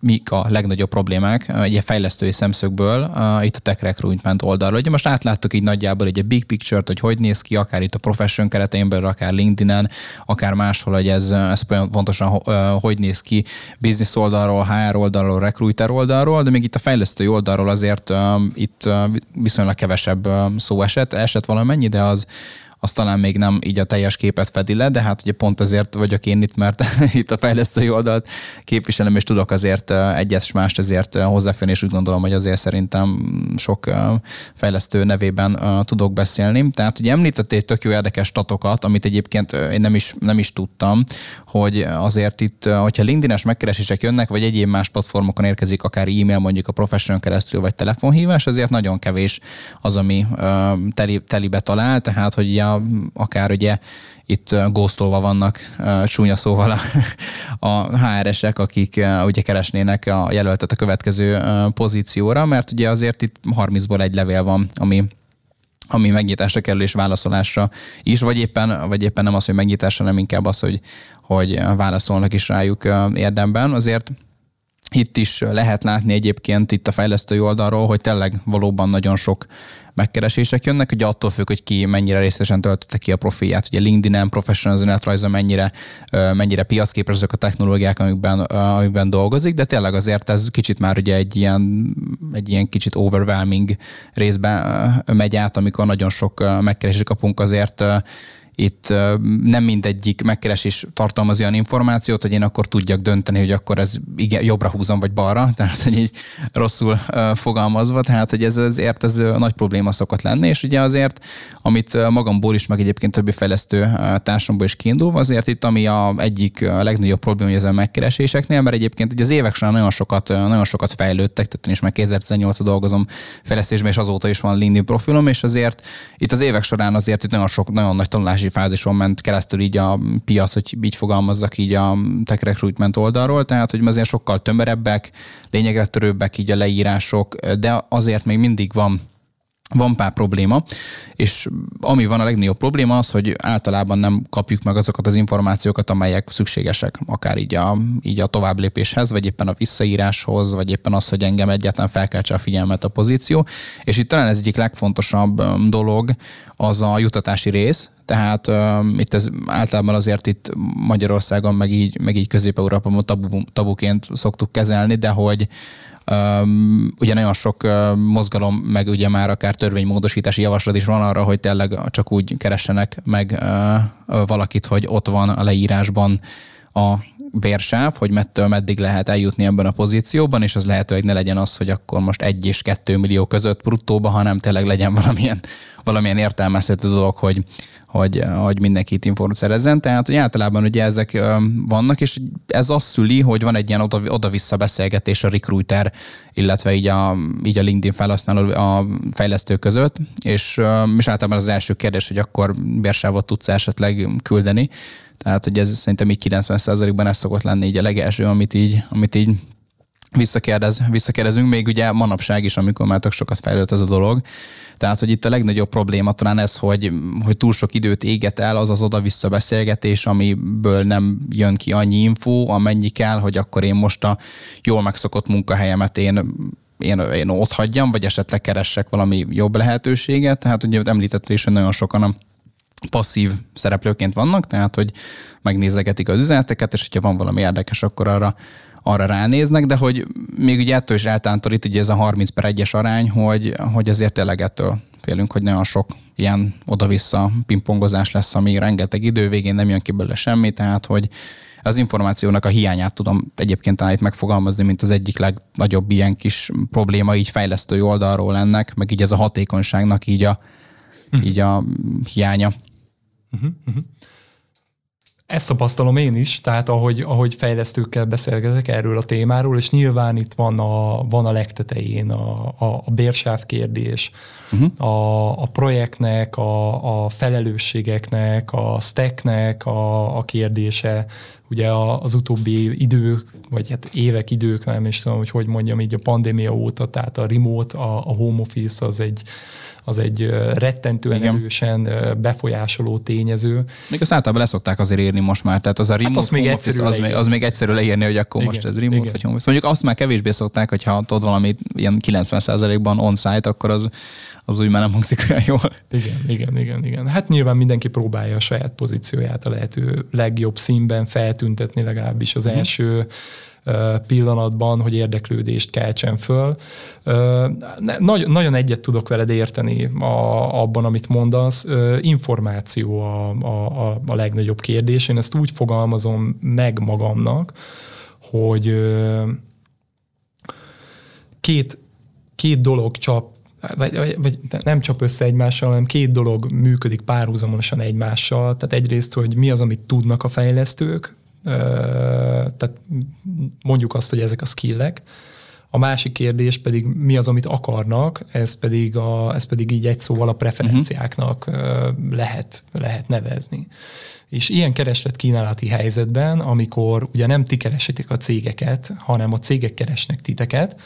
mik a legnagyobb problémák egy fejlesztői szemszögből itt a Tech Recruitment oldalról. Ugye most átláttuk így nagyjából egy big picture-t, hogy hogy néz ki, akár itt a profession keretein belül, akár LinkedIn-en, akár máshol, hogy ez, ez pontosan hogy néz ki business oldalról, HR oldalról, recruiter oldalról, de még itt a fejlesztői oldalról azért itt viszonylag kevesebb szó esett, esett valamennyi, de az, az talán még nem így a teljes képet fedi le, de hát ugye pont ezért vagyok én itt, mert <laughs> itt a fejlesztői oldalt képviselem, és tudok azért egyes mást azért hozzáférni, és úgy gondolom, hogy azért szerintem sok fejlesztő nevében tudok beszélni. Tehát ugye említettél tök jó érdekes statokat, amit egyébként én nem is, nem is tudtam, hogy azért itt, hogyha LinkedIn-es megkeresések jönnek, vagy egyéb más platformokon érkezik, akár e-mail mondjuk a professional keresztül, vagy telefonhívás, azért nagyon kevés az, ami teli, telibe talál, tehát hogy ja, akár ugye itt góztolva vannak csúnya szóval a, <laughs> a HR-esek, akik ugye keresnének a jelöltet a következő pozícióra, mert ugye azért itt 30-ból egy levél van, ami ami megnyitásra kerül és válaszolásra is, vagy éppen, vagy éppen nem az, hogy megnyitásra, hanem inkább az, hogy, hogy válaszolnak is rájuk érdemben. Azért itt is lehet látni egyébként itt a fejlesztői oldalról, hogy tényleg valóban nagyon sok megkeresések jönnek, ugye attól függ, hogy ki mennyire részesen töltötte ki a profilját. Ugye LinkedIn-en, Professional önéletrajza mennyire, mennyire piacképes azok a technológiák, amikben, amikben dolgozik, de tényleg azért ez kicsit már ugye egy ilyen, egy ilyen kicsit overwhelming részben megy át, amikor nagyon sok megkeresést kapunk azért itt nem mindegyik megkeresés tartalmaz olyan információt, hogy én akkor tudjak dönteni, hogy akkor ez igen, jobbra húzom, vagy balra, <laughs> tehát hogy így rosszul fogalmazva, tehát hogy ez azért ez nagy probléma szokott lenni, és ugye azért, amit magamból is, meg egyébként többi fejlesztő társamból is kiindulva, azért itt ami a egyik legnagyobb probléma, hogy ez a megkereséseknél, mert egyébként ugye az évek során nagyon sokat, nagyon sokat fejlődtek, tehát én is meg 2018 dolgozom fejlesztésben, és azóta is van LinkedIn profilom, és azért itt az évek során azért itt nagyon sok, nagyon nagy tanulási fázison ment keresztül így a piac, hogy így fogalmazzak így a tech recruitment oldalról, tehát hogy azért sokkal tömörebbek, lényegre törőbbek így a leírások, de azért még mindig van van pár probléma, és ami van a legnagyobb probléma az, hogy általában nem kapjuk meg azokat az információkat, amelyek szükségesek, akár így a, így a továbblépéshez, vagy éppen a visszaíráshoz, vagy éppen az, hogy engem egyáltalán felkeltse a figyelmet a pozíció. És itt talán ez egyik legfontosabb dolog, az a jutatási rész, tehát uh, itt ez általában azért itt Magyarországon, meg így, meg így Közép-Európában tabu, tabuként szoktuk kezelni, de hogy Um, ugye nagyon sok uh, mozgalom, meg ugye már akár törvénymódosítási javaslat is van arra, hogy tényleg csak úgy keressenek meg uh, valakit, hogy ott van a leírásban a bérsáv, hogy mettől meddig lehet eljutni ebben a pozícióban, és az lehetőleg ne legyen az, hogy akkor most egy és kettő millió között bruttóba, hanem tényleg legyen valamilyen, valamilyen értelmezhető dolog, hogy hogy, hogy mindenki itt szerezzen. Tehát, hogy általában ugye ezek vannak, és ez azt szüli, hogy van egy ilyen oda-vissza beszélgetés a recruiter, illetve így a, így a LinkedIn felhasználó a fejlesztő között, és, és általában az első kérdés, hogy akkor bérsávot tudsz esetleg küldeni. Tehát, hogy ez szerintem így 90%-ban ez szokott lenni így a legelső, amit így, amit így visszakérdez, visszakérdezünk, még ugye manapság is, amikor már tök sokat fejlődött ez a dolog. Tehát, hogy itt a legnagyobb probléma talán ez, hogy, hogy túl sok időt éget el az az oda-vissza beszélgetés, amiből nem jön ki annyi info, amennyi kell, hogy akkor én most a jól megszokott munkahelyemet én én, én ott hagyjam, vagy esetleg keressek valami jobb lehetőséget. Tehát ugye említettél is, hogy nagyon sokan a passzív szereplőként vannak, tehát hogy megnézegetik az üzeneteket, és hogyha van valami érdekes, akkor arra arra ránéznek, de hogy még ugye ettől is eltántorít ugye ez a 30 per 1-es arány, hogy, hogy azért tényleg ettől félünk, hogy nagyon sok ilyen oda-vissza pingpongozás lesz, ami rengeteg idő, végén nem jön ki belőle semmi, tehát hogy az információnak a hiányát tudom egyébként talán itt megfogalmazni, mint az egyik legnagyobb ilyen kis probléma így fejlesztői oldalról ennek, meg így ez a hatékonyságnak így a, így a hiánya. Uh-huh, uh-huh. Ezt tapasztalom én is, tehát ahogy, ahogy fejlesztőkkel beszélgetek erről a témáról, és nyilván itt van a, van a legtetején a, a, a bérsáv kérdés, uh-huh. a, a projektnek, a, a felelősségeknek, a stacknek a, a kérdése, ugye az utóbbi idők, vagy hát évek idők, nem is tudom, hogy hogy mondjam így a pandémia óta, tehát a remote, a, a home office az egy, az egy rettentően Igen. erősen befolyásoló tényező. Még azt általában leszokták azért írni most már, tehát az a remote hát az még office, az, még, az még egyszerű leírni, hogy akkor Igen. most ez remote Igen. vagy home office. Mondjuk azt már kevésbé szokták, hogyha tudod valamit ilyen 90%-ban on-site, akkor az, az úgy már nem hangzik olyan jól. Igen, igen, igen, igen. Hát nyilván mindenki próbálja a saját pozícióját a lehető legjobb színben feltüntetni legalábbis az mm. Pillanatban, hogy érdeklődést keltsen föl. Nagy, nagyon egyet tudok veled érteni a, abban, amit mondasz. Információ a, a, a legnagyobb kérdés. Én ezt úgy fogalmazom meg magamnak, hogy két, két dolog csap vagy, vagy nem csap össze egymással, hanem két dolog működik párhuzamosan egymással. Tehát egyrészt, hogy mi az, amit tudnak a fejlesztők, tehát mondjuk azt, hogy ezek a skillek. A másik kérdés pedig mi az, amit akarnak, ez pedig, a, ez pedig így egy szóval a preferenciáknak uh-huh. lehet, lehet nevezni. És ilyen kereslet kínálati helyzetben, amikor ugye nem ti keresitek a cégeket, hanem a cégek keresnek titeket,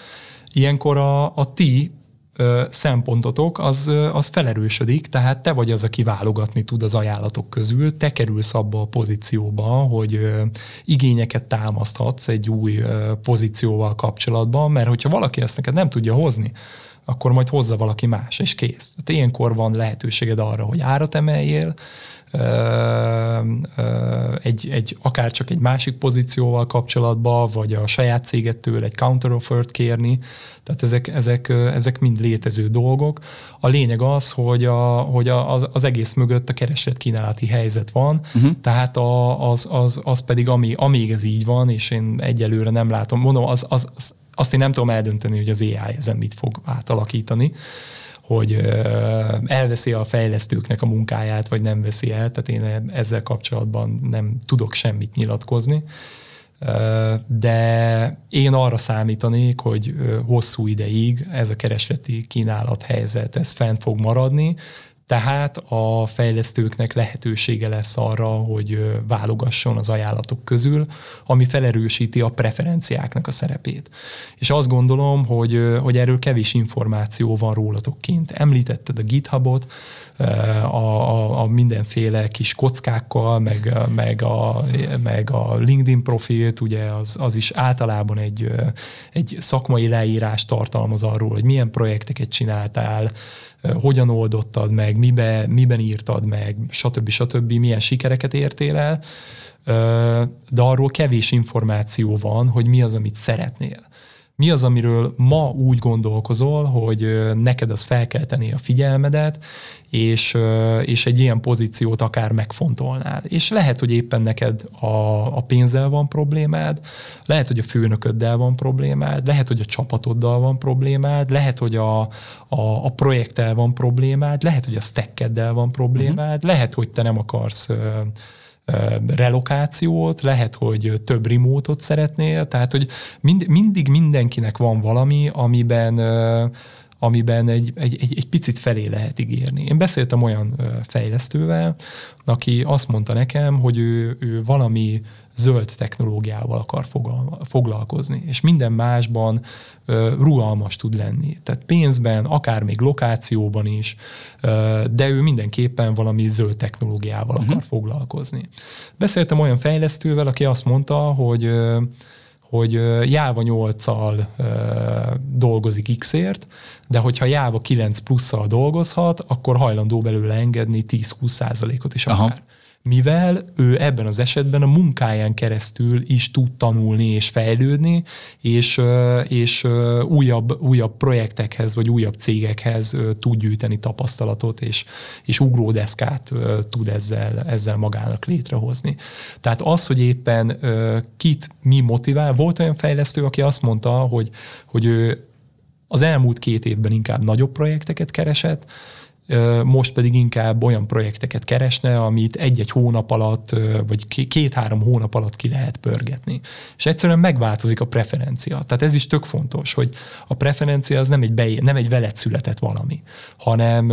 ilyenkor a, a ti szempontotok, az, az felerősödik, tehát te vagy az, aki válogatni tud az ajánlatok közül, te kerülsz abba a pozícióba, hogy igényeket támaszthatsz egy új pozícióval kapcsolatban, mert hogyha valaki ezt neked nem tudja hozni, akkor majd hozza valaki más, és kész. Tehát ilyenkor van lehetőséged arra, hogy árat emeljél, egy, egy, akár csak egy másik pozícióval kapcsolatban, vagy a saját cégettől egy counteroffert kérni, tehát ezek, ezek, ezek mind létező dolgok. A lényeg az, hogy, a, hogy a, az, az egész mögött a keresett kínálati helyzet van, uh-huh. tehát a, az, az, az pedig, ami, amíg ez így van, és én egyelőre nem látom, mondom, az, az, az, azt én nem tudom eldönteni, hogy az AI ezen mit fog átalakítani hogy elveszi a fejlesztőknek a munkáját, vagy nem veszi el, tehát én ezzel kapcsolatban nem tudok semmit nyilatkozni. De én arra számítanék, hogy hosszú ideig ez a keresleti kínálat helyzet, ez fent fog maradni, tehát a fejlesztőknek lehetősége lesz arra, hogy válogasson az ajánlatok közül, ami felerősíti a preferenciáknak a szerepét. És azt gondolom, hogy, hogy erről kevés információ van rólatok kint. Említetted a GitHubot, a, a, a mindenféle kis kockákkal, meg, meg, a, meg a LinkedIn profilt, ugye az, az is általában egy, egy szakmai leírás tartalmaz arról, hogy milyen projekteket csináltál, hogyan oldottad meg, mibe, miben írtad meg, stb. stb. milyen sikereket értél el, de arról kevés információ van, hogy mi az, amit szeretnél. Mi az, amiről ma úgy gondolkozol, hogy neked az felkelteni a figyelmedet, és, és egy ilyen pozíciót akár megfontolnál. És lehet, hogy éppen neked a, a pénzzel van problémád, lehet, hogy a főnököddel van problémád, lehet, hogy a csapatoddal van problémád, lehet, hogy a, a, a projekttel van problémád, lehet, hogy a stackeddel van problémád, uh-huh. lehet, hogy te nem akarsz relokációt, lehet, hogy több remote szeretnél, tehát hogy mind, mindig mindenkinek van valami, amiben amiben egy, egy, egy, egy picit felé lehet ígérni. Én beszéltem olyan fejlesztővel, aki azt mondta nekem, hogy ő, ő valami zöld technológiával akar foglalkozni, és minden másban rugalmas tud lenni. Tehát pénzben, akár még lokációban is, de ő mindenképpen valami zöld technológiával uh-huh. akar foglalkozni. Beszéltem olyan fejlesztővel, aki azt mondta, hogy hogy Java 8-al dolgozik X-ért, de hogyha Java 9 plusszal dolgozhat, akkor hajlandó belőle engedni 10-20 százalékot is akár. Aha mivel ő ebben az esetben a munkáján keresztül is tud tanulni és fejlődni, és, és újabb, újabb projektekhez vagy újabb cégekhez tud gyűjteni tapasztalatot, és, és ugródeszkát tud ezzel, ezzel magának létrehozni. Tehát az, hogy éppen kit mi motivál, volt olyan fejlesztő, aki azt mondta, hogy, hogy ő az elmúlt két évben inkább nagyobb projekteket keresett, most pedig inkább olyan projekteket keresne, amit egy-egy hónap alatt, vagy két-három hónap alatt ki lehet pörgetni. És egyszerűen megváltozik a preferencia. Tehát ez is tök fontos, hogy a preferencia az nem egy, beé, nem egy veled született valami, hanem,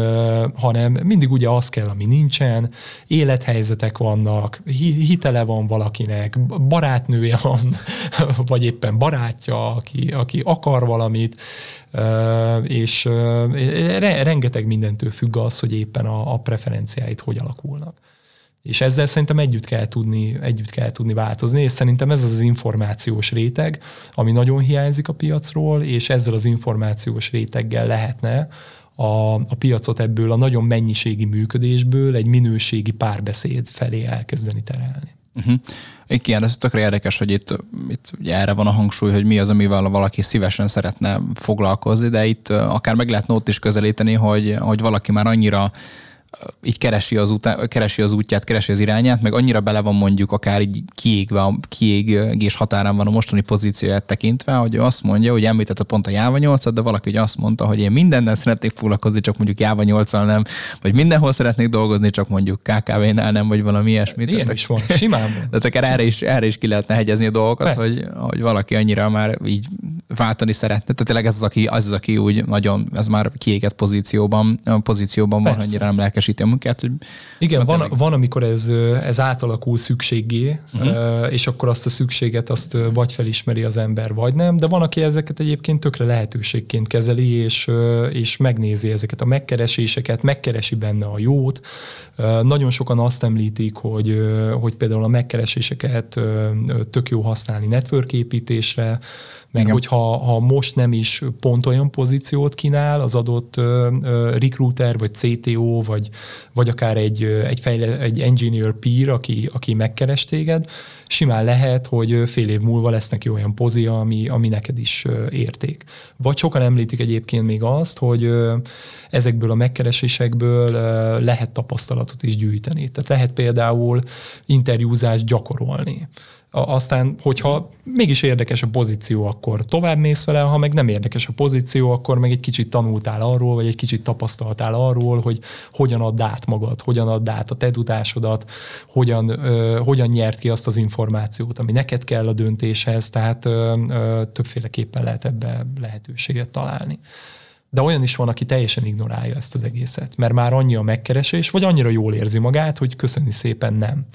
hanem mindig ugye az kell, ami nincsen, élethelyzetek vannak, hitele van valakinek, barátnője van, <laughs> vagy éppen barátja, aki, aki akar valamit, és rengeteg mindentől függ az, hogy éppen a, a preferenciáit hogy alakulnak. És ezzel szerintem együtt kell tudni, együtt kell tudni változni, és szerintem ez az, információs réteg, ami nagyon hiányzik a piacról, és ezzel az információs réteggel lehetne a, a piacot ebből a nagyon mennyiségi működésből egy minőségi párbeszéd felé elkezdeni terelni. Uh-huh. Igen, ez tökre érdekes, hogy itt, itt ugye erre van a hangsúly, hogy mi az, amivel valaki szívesen szeretne foglalkozni, de itt akár meg lehetne ott is közelíteni, hogy, hogy valaki már annyira így keresi az, utá, keresi az útját, keresi az irányát, meg annyira bele van mondjuk akár így kiégve, a kiégés határán van a mostani pozícióját tekintve, hogy ő azt mondja, hogy említette pont a Java 8 de valaki ugye azt mondta, hogy én mindennel szeretnék foglalkozni, csak mondjuk Java 8 nem, vagy mindenhol szeretnék dolgozni, csak mondjuk KKV-nál nem, vagy valami ilyesmit. Ilyen tehát, is van, simán van. Tehát akár erre is, erre is ki lehetne hegyezni a dolgokat, hogy, hogy valaki annyira már így váltani szeretne. Tehát tényleg ez az, aki, az, az, aki úgy nagyon, ez már kiégett pozícióban, pozícióban van, annyira nem lelkesíti a munkát. Hogy Igen, van, tényleg... van, amikor ez, ez átalakul szükségé, uh-huh. és akkor azt a szükséget azt vagy felismeri az ember, vagy nem, de van, aki ezeket egyébként tökre lehetőségként kezeli, és, és megnézi ezeket a megkereséseket, megkeresi benne a jót. Nagyon sokan azt említik, hogy, hogy például a megkereséseket tök jó használni network építésre, meg Igen. hogyha ha most nem is pont olyan pozíciót kínál az adott recruiter, vagy CTO, vagy, vagy akár egy, egy, fejle, egy engineer peer, aki, aki megkeres téged, simán lehet, hogy fél év múlva lesz neki olyan pozia, ami, ami neked is érték. Vagy sokan említik egyébként még azt, hogy ezekből a megkeresésekből lehet tapasztalatot is gyűjteni. Tehát lehet például interjúzást gyakorolni aztán, hogyha mégis érdekes a pozíció, akkor tovább mész vele, ha meg nem érdekes a pozíció, akkor meg egy kicsit tanultál arról, vagy egy kicsit tapasztaltál arról, hogy hogyan add át magad, hogyan add át a te tudásodat, hogyan, ö, hogyan nyert ki azt az információt, ami neked kell a döntéshez, tehát ö, ö, többféleképpen lehet ebbe lehetőséget találni. De olyan is van, aki teljesen ignorálja ezt az egészet, mert már annyi a megkeresés, vagy annyira jól érzi magát, hogy köszönni szépen nem.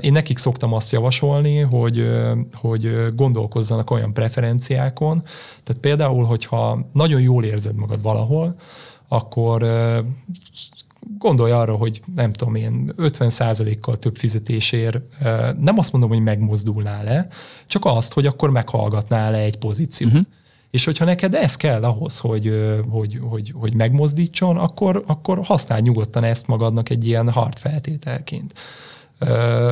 Én nekik szoktam azt javasolni, hogy, hogy gondolkozzanak olyan preferenciákon, tehát például, hogyha nagyon jól érzed magad valahol, akkor gondolj arra, hogy nem tudom én, 50%-kal több fizetésért nem azt mondom, hogy megmozdulnál le, csak azt, hogy akkor meghallgatnál le egy pozíciót. Uh-huh. És hogyha neked ez kell ahhoz, hogy, hogy, hogy, hogy megmozdítson, akkor, akkor használj nyugodtan ezt magadnak egy ilyen hard feltételként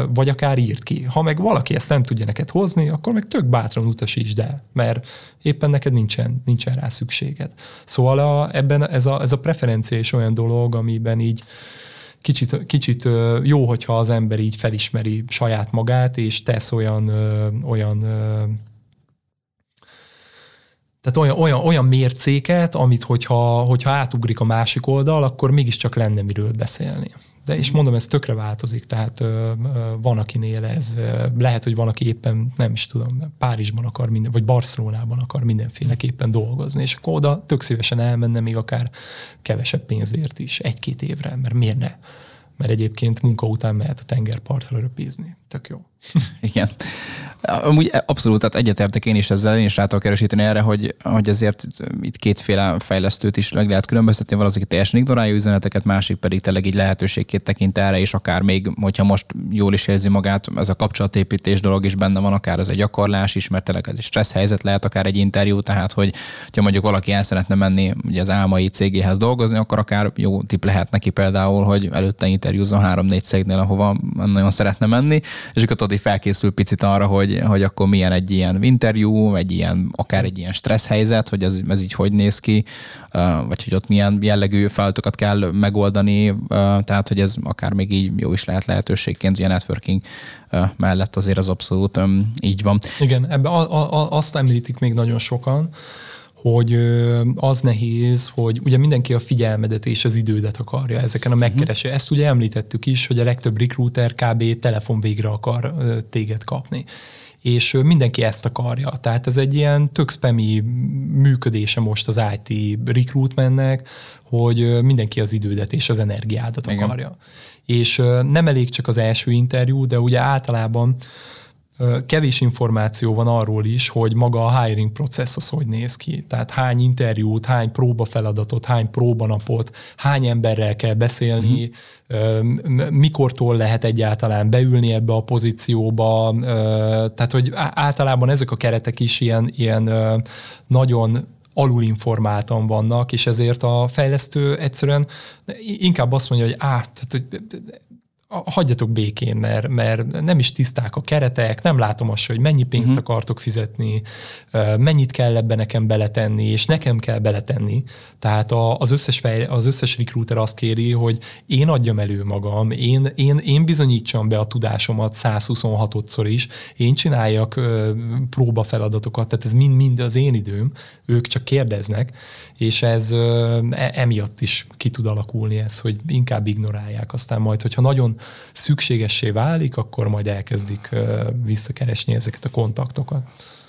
vagy akár írt ki. Ha meg valaki ezt nem tudja neked hozni, akkor meg tök bátran utasítsd el, mert éppen neked nincsen, nincsen rá szükséged. Szóval a, ebben ez a, ez a preferencia is olyan dolog, amiben így kicsit, kicsit jó, hogyha az ember így felismeri saját magát, és tesz olyan, olyan tehát olyan, olyan, olyan mércéket, amit hogyha, hogyha átugrik a másik oldal, akkor mégiscsak lenne miről beszélni. De és mondom, ez tökre változik, tehát ö, ö, van, akinél ez, ö, lehet, hogy van, aki éppen, nem is tudom, Párizsban akar minden, vagy Barcelonában akar mindenféleképpen dolgozni, és akkor oda tök szívesen elmenne, még akár kevesebb pénzért is, egy-két évre, mert miért ne? Mert egyébként munka után mehet a tengerpartra röpizni. Tök jó. <laughs> Igen. Amúgy abszolút, tehát egyetértek én is ezzel, én is rá tudok erősíteni erre, hogy, hogy ezért itt kétféle fejlesztőt is meg lehet különböztetni, valaki teljesen ignorálja üzeneteket, másik pedig tényleg így lehetőségként tekint erre, és akár még, hogyha most jól is érzi magát, ez a kapcsolatépítés dolog is benne van, akár ez egy gyakorlás is, mert tényleg ez egy stressz helyzet lehet, akár egy interjú, tehát hogy ha mondjuk valaki el szeretne menni ugye az álmai cégéhez dolgozni, akkor akár jó tip lehet neki például, hogy előtte interjúzon három-négy cégnél, ahova nagyon szeretne menni, és akkor tudod, felkészül picit arra, hogy, hogy akkor milyen egy ilyen interjú, egy ilyen, akár egy ilyen stressz helyzet, hogy ez, ez így hogy néz ki, vagy hogy ott milyen jellegű feladatokat kell megoldani, tehát hogy ez akár még így jó is lehet lehetőségként, ugye networking mellett azért az abszolút így van. Igen, ebben azt említik még nagyon sokan, hogy az nehéz, hogy ugye mindenki a figyelmedet és az idődet akarja ezeken a mhm. megkereső. Ezt ugye említettük is, hogy a legtöbb recruiter kb. telefon végre akar téged kapni és mindenki ezt akarja. Tehát ez egy ilyen tök spammy működése most az IT recruitmentnek, hogy mindenki az idődet és az energiádat Igen. akarja. És nem elég csak az első interjú, de ugye általában kevés információ van arról is, hogy maga a hiring process az hogy néz ki. Tehát hány interjút, hány próbafeladatot, hány próbanapot, hány emberrel kell beszélni, uh-huh. mikortól lehet egyáltalán beülni ebbe a pozícióba. Tehát, hogy általában ezek a keretek is ilyen, ilyen nagyon alulinformáltan vannak, és ezért a fejlesztő egyszerűen inkább azt mondja, hogy át, tehát, hagyjatok békén, mert, mert nem is tiszták a keretek, nem látom azt, hogy mennyi pénzt uh-huh. akartok fizetni, mennyit kell ebbe nekem beletenni, és nekem kell beletenni. Tehát az összes, fej, az összes recruiter azt kéri, hogy én adjam elő magam, én, én, én bizonyítsam be a tudásomat 126-szor is, én csináljak próbafeladatokat, tehát ez mind-mind az én időm, ők csak kérdeznek, és ez e, emiatt is ki tud alakulni ez, hogy inkább ignorálják. Aztán majd, hogyha nagyon szükségessé válik, akkor majd elkezdik visszakeresni ezeket a kontaktokat.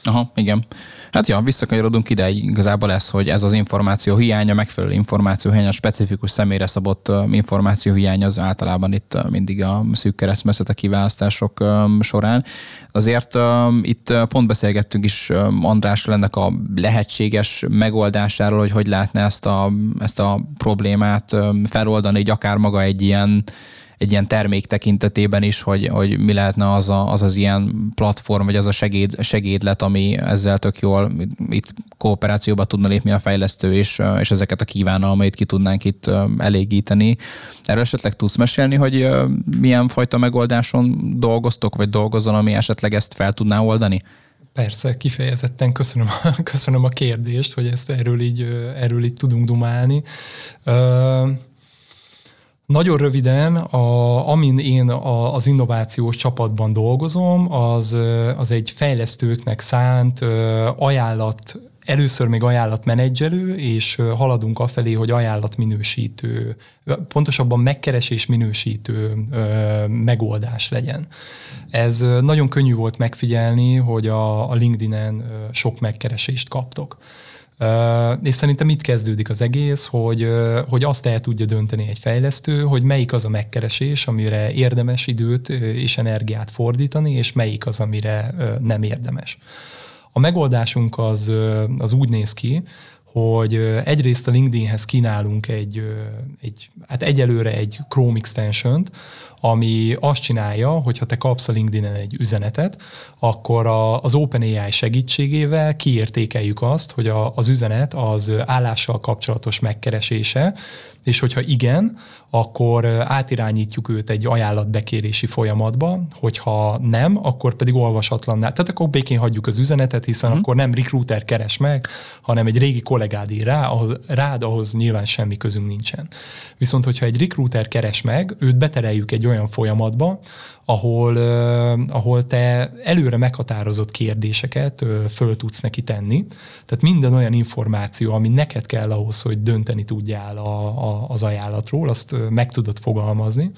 Aha, igen. Hát ja, visszakanyarodunk ide, igazából lesz, hogy ez az információ hiánya, megfelelő információ hiánya, specifikus személyre szabott információ hiány az általában itt mindig a szűk a kiválasztások során. Azért itt pont beszélgettünk is András ennek a lehetséges megoldásáról, hogy hogy lehetne ezt a, ezt a problémát feloldani, így akár maga egy ilyen egy ilyen termék tekintetében is, hogy, hogy mi lehetne az, a, az az ilyen platform, vagy az a segéd, segédlet, ami ezzel tök jól itt kooperációba tudna lépni a fejlesztő, és, és ezeket a kívánalmait ki tudnánk itt elégíteni. Erről esetleg tudsz mesélni, hogy milyen fajta megoldáson dolgoztok, vagy dolgozol, ami esetleg ezt fel tudná oldani? Persze, kifejezetten köszönöm, <laughs> köszönöm a kérdést, hogy ezt erről így, erről így tudunk dumálni. Nagyon röviden, a, amin én a, az innovációs csapatban dolgozom, az, az egy fejlesztőknek szánt ajánlat először még ajánlatmenedzselő, és haladunk afelé, hogy ajánlatminősítő, pontosabban megkeresés minősítő megoldás legyen. Ez nagyon könnyű volt megfigyelni, hogy a, a LinkedIn-en sok megkeresést kaptok. És szerintem itt kezdődik az egész, hogy, hogy azt el tudja dönteni egy fejlesztő, hogy melyik az a megkeresés, amire érdemes időt és energiát fordítani, és melyik az, amire nem érdemes. A megoldásunk az, az úgy néz ki, hogy egyrészt a LinkedInhez kínálunk egy, egy hát egyelőre egy Chrome extension ami azt csinálja, hogy ha te kapsz a LinkedIn-en egy üzenetet, akkor a, az OpenAI segítségével kiértékeljük azt, hogy a, az üzenet az állással kapcsolatos megkeresése, és hogyha igen, akkor átirányítjuk őt egy ajánlatbekérési folyamatba, hogyha nem, akkor pedig olvasatlanná. Tehát akkor békén hagyjuk az üzenetet, hiszen uh-huh. akkor nem recruiter keres meg, hanem egy régi kollégád ír rá, ahhoz, rád, ahhoz nyilván semmi közünk nincsen. Viszont, hogyha egy recruiter keres meg, őt betereljük egy olyan folyamatba, ahol, ahol te előre meghatározott kérdéseket föl tudsz neki tenni. Tehát minden olyan információ, ami neked kell ahhoz, hogy dönteni tudjál a, a, az ajánlatról, azt meg tudod fogalmazni.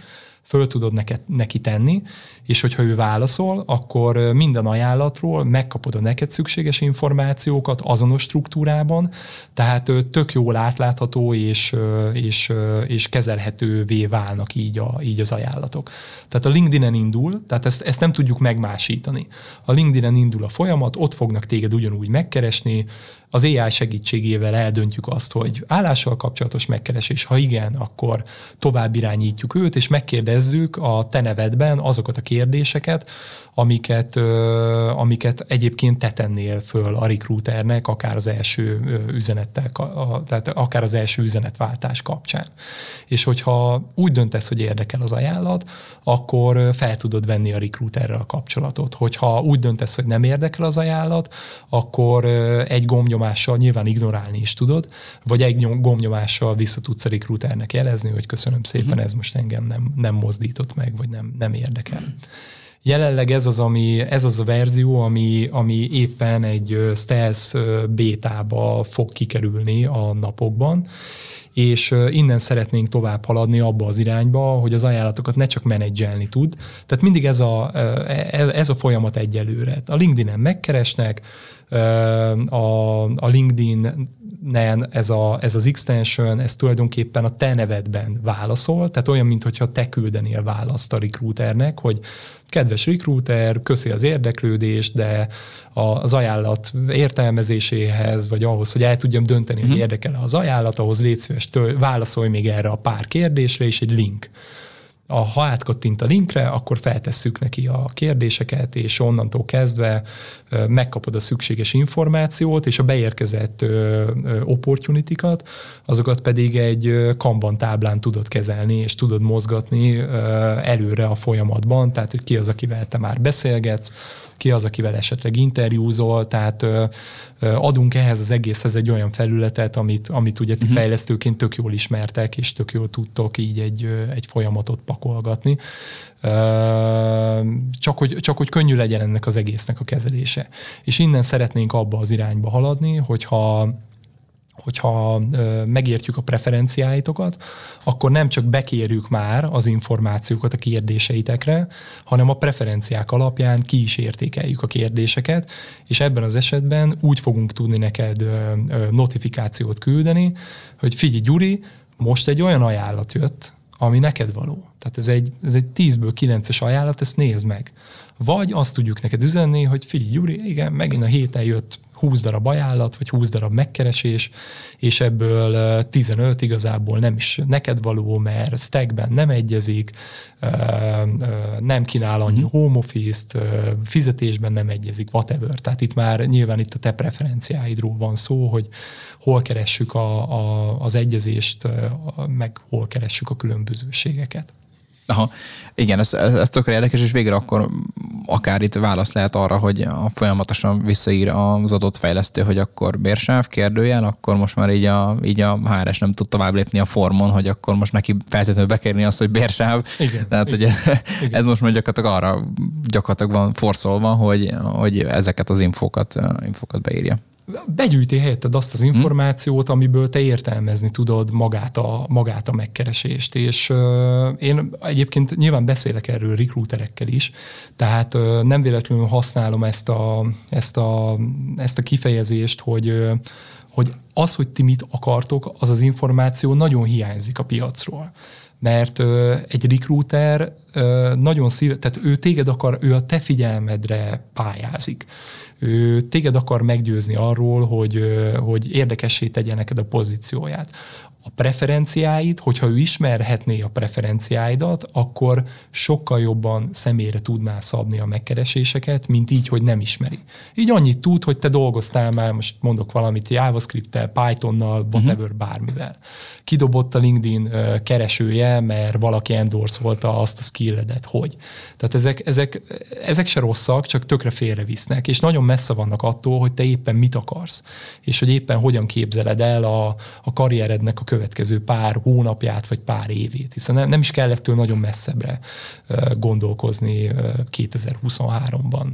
Föl tudod neked, neki tenni, és hogyha ő válaszol, akkor minden ajánlatról megkapod a neked szükséges információkat azonos struktúrában, tehát tök jól átlátható és, és, és kezelhetővé válnak így, a, így az ajánlatok. Tehát a LinkedIn-en indul, tehát ezt, ezt nem tudjuk megmásítani. A LinkedIn-en indul a folyamat, ott fognak téged ugyanúgy megkeresni, az AI segítségével eldöntjük azt, hogy állással kapcsolatos megkeresés, ha igen, akkor tovább irányítjuk őt, és megkérdezzük a te nevedben azokat a kérdéseket, amiket, amiket egyébként te tennél föl a recruiternek, akár az első üzenettel, tehát akár az első üzenetváltás kapcsán. És hogyha úgy döntesz, hogy érdekel az ajánlat, akkor fel tudod venni a recruiterrel a kapcsolatot. Hogyha úgy döntesz, hogy nem érdekel az ajánlat, akkor egy gombnyomással nyilván ignorálni is tudod, vagy egy gombnyomással vissza tudsz a recruiternek jelezni, hogy köszönöm szépen, uh-huh. ez most engem nem, nem mozdított meg, vagy nem, nem érdekel. Jelenleg ez az, ami, ez az a verzió, ami, ami éppen egy stealth bétába fog kikerülni a napokban, és innen szeretnénk tovább haladni abba az irányba, hogy az ajánlatokat ne csak menedzselni tud. Tehát mindig ez a, e, ez a folyamat egyelőre. A LinkedIn-en megkeresnek, a, a LinkedIn nen ez, a, ez az extension, ez tulajdonképpen a te nevedben válaszol, tehát olyan, mintha te küldenél választ a recruiternek, hogy kedves recruiter, köszi az érdeklődést, de az ajánlat értelmezéséhez, vagy ahhoz, hogy el tudjam dönteni, uh-huh. hogy mhm. érdekel az ajánlat, ahhoz légy szíves, válaszolj még erre a pár kérdésre, és egy link a, ha átkattint a linkre, akkor feltesszük neki a kérdéseket, és onnantól kezdve megkapod a szükséges információt, és a beérkezett opportunity azokat pedig egy Kanban táblán tudod kezelni, és tudod mozgatni előre a folyamatban, tehát hogy ki az, akivel te már beszélgetsz, ki az, akivel esetleg interjúzol, tehát adunk ehhez az egészhez egy olyan felületet, amit, amit ugye ti uh-huh. fejlesztőként tök jól ismertek, és tök jól tudtok így egy, egy folyamatot pakolgatni. Csak hogy, csak hogy könnyű legyen ennek az egésznek a kezelése. És innen szeretnénk abba az irányba haladni, hogyha hogyha megértjük a preferenciáitokat, akkor nem csak bekérjük már az információkat a kérdéseitekre, hanem a preferenciák alapján ki is értékeljük a kérdéseket, és ebben az esetben úgy fogunk tudni neked notifikációt küldeni, hogy figyelj Gyuri, most egy olyan ajánlat jött, ami neked való. Tehát ez egy, ez egy 10-ből 9-es ajánlat, ezt nézd meg. Vagy azt tudjuk neked üzenni, hogy figyelj Gyuri, igen, megint a héten jött 20 darab ajánlat, vagy 20 darab megkeresés, és ebből 15 igazából nem is neked való, mert stackben nem egyezik, nem kínál annyi mhm. home office-t, fizetésben nem egyezik, whatever. Tehát itt már nyilván itt a te preferenciáidról van szó, hogy hol keressük a, a, az egyezést, meg hol keressük a különbözőségeket. Aha, igen, ez, ez, ez tökre érdekes, és végre akkor akár itt válasz lehet arra, hogy a folyamatosan visszaír az adott fejlesztő, hogy akkor bérsáv, kérdőjel, akkor most már így a, így a HRS nem tud tovább lépni a formon, hogy akkor most neki feltétlenül bekérni azt, hogy bérsáv. Igen, Tehát igen, ugye, <laughs> igen. ez most már gyakorlatilag arra gyakorlatilag van forszolva, hogy, hogy ezeket az infókat, infókat beírja begyűjti helyetted azt az információt, amiből te értelmezni tudod magát a, magát a megkeresést. És uh, én egyébként nyilván beszélek erről recruiterekkel is, tehát uh, nem véletlenül használom ezt a, ezt a, ezt a kifejezést, hogy uh, hogy az, hogy ti mit akartok, az az információ nagyon hiányzik a piacról mert ö, egy recruiter ö, nagyon szíve, tehát ő téged akar, ő a te figyelmedre pályázik ő téged akar meggyőzni arról, hogy, hogy érdekessé tegye neked a pozícióját a preferenciáid, hogyha ő ismerhetné a preferenciáidat, akkor sokkal jobban személyre tudná szabni a megkereséseket, mint így, hogy nem ismeri. Így annyit tud, hogy te dolgoztál már, most mondok valamit, JavaScript-tel, Pythonnal, whatever, uh-huh. bármivel. Kidobott a LinkedIn keresője, mert valaki endorszolta azt a skilledet, hogy. Tehát ezek, ezek, ezek se rosszak, csak tökre félrevisznek, és nagyon messze vannak attól, hogy te éppen mit akarsz, és hogy éppen hogyan képzeled el a, a karrierednek a következő pár hónapját, vagy pár évét, hiszen nem, nem is kell ettől nagyon messzebbre gondolkozni 2023-ban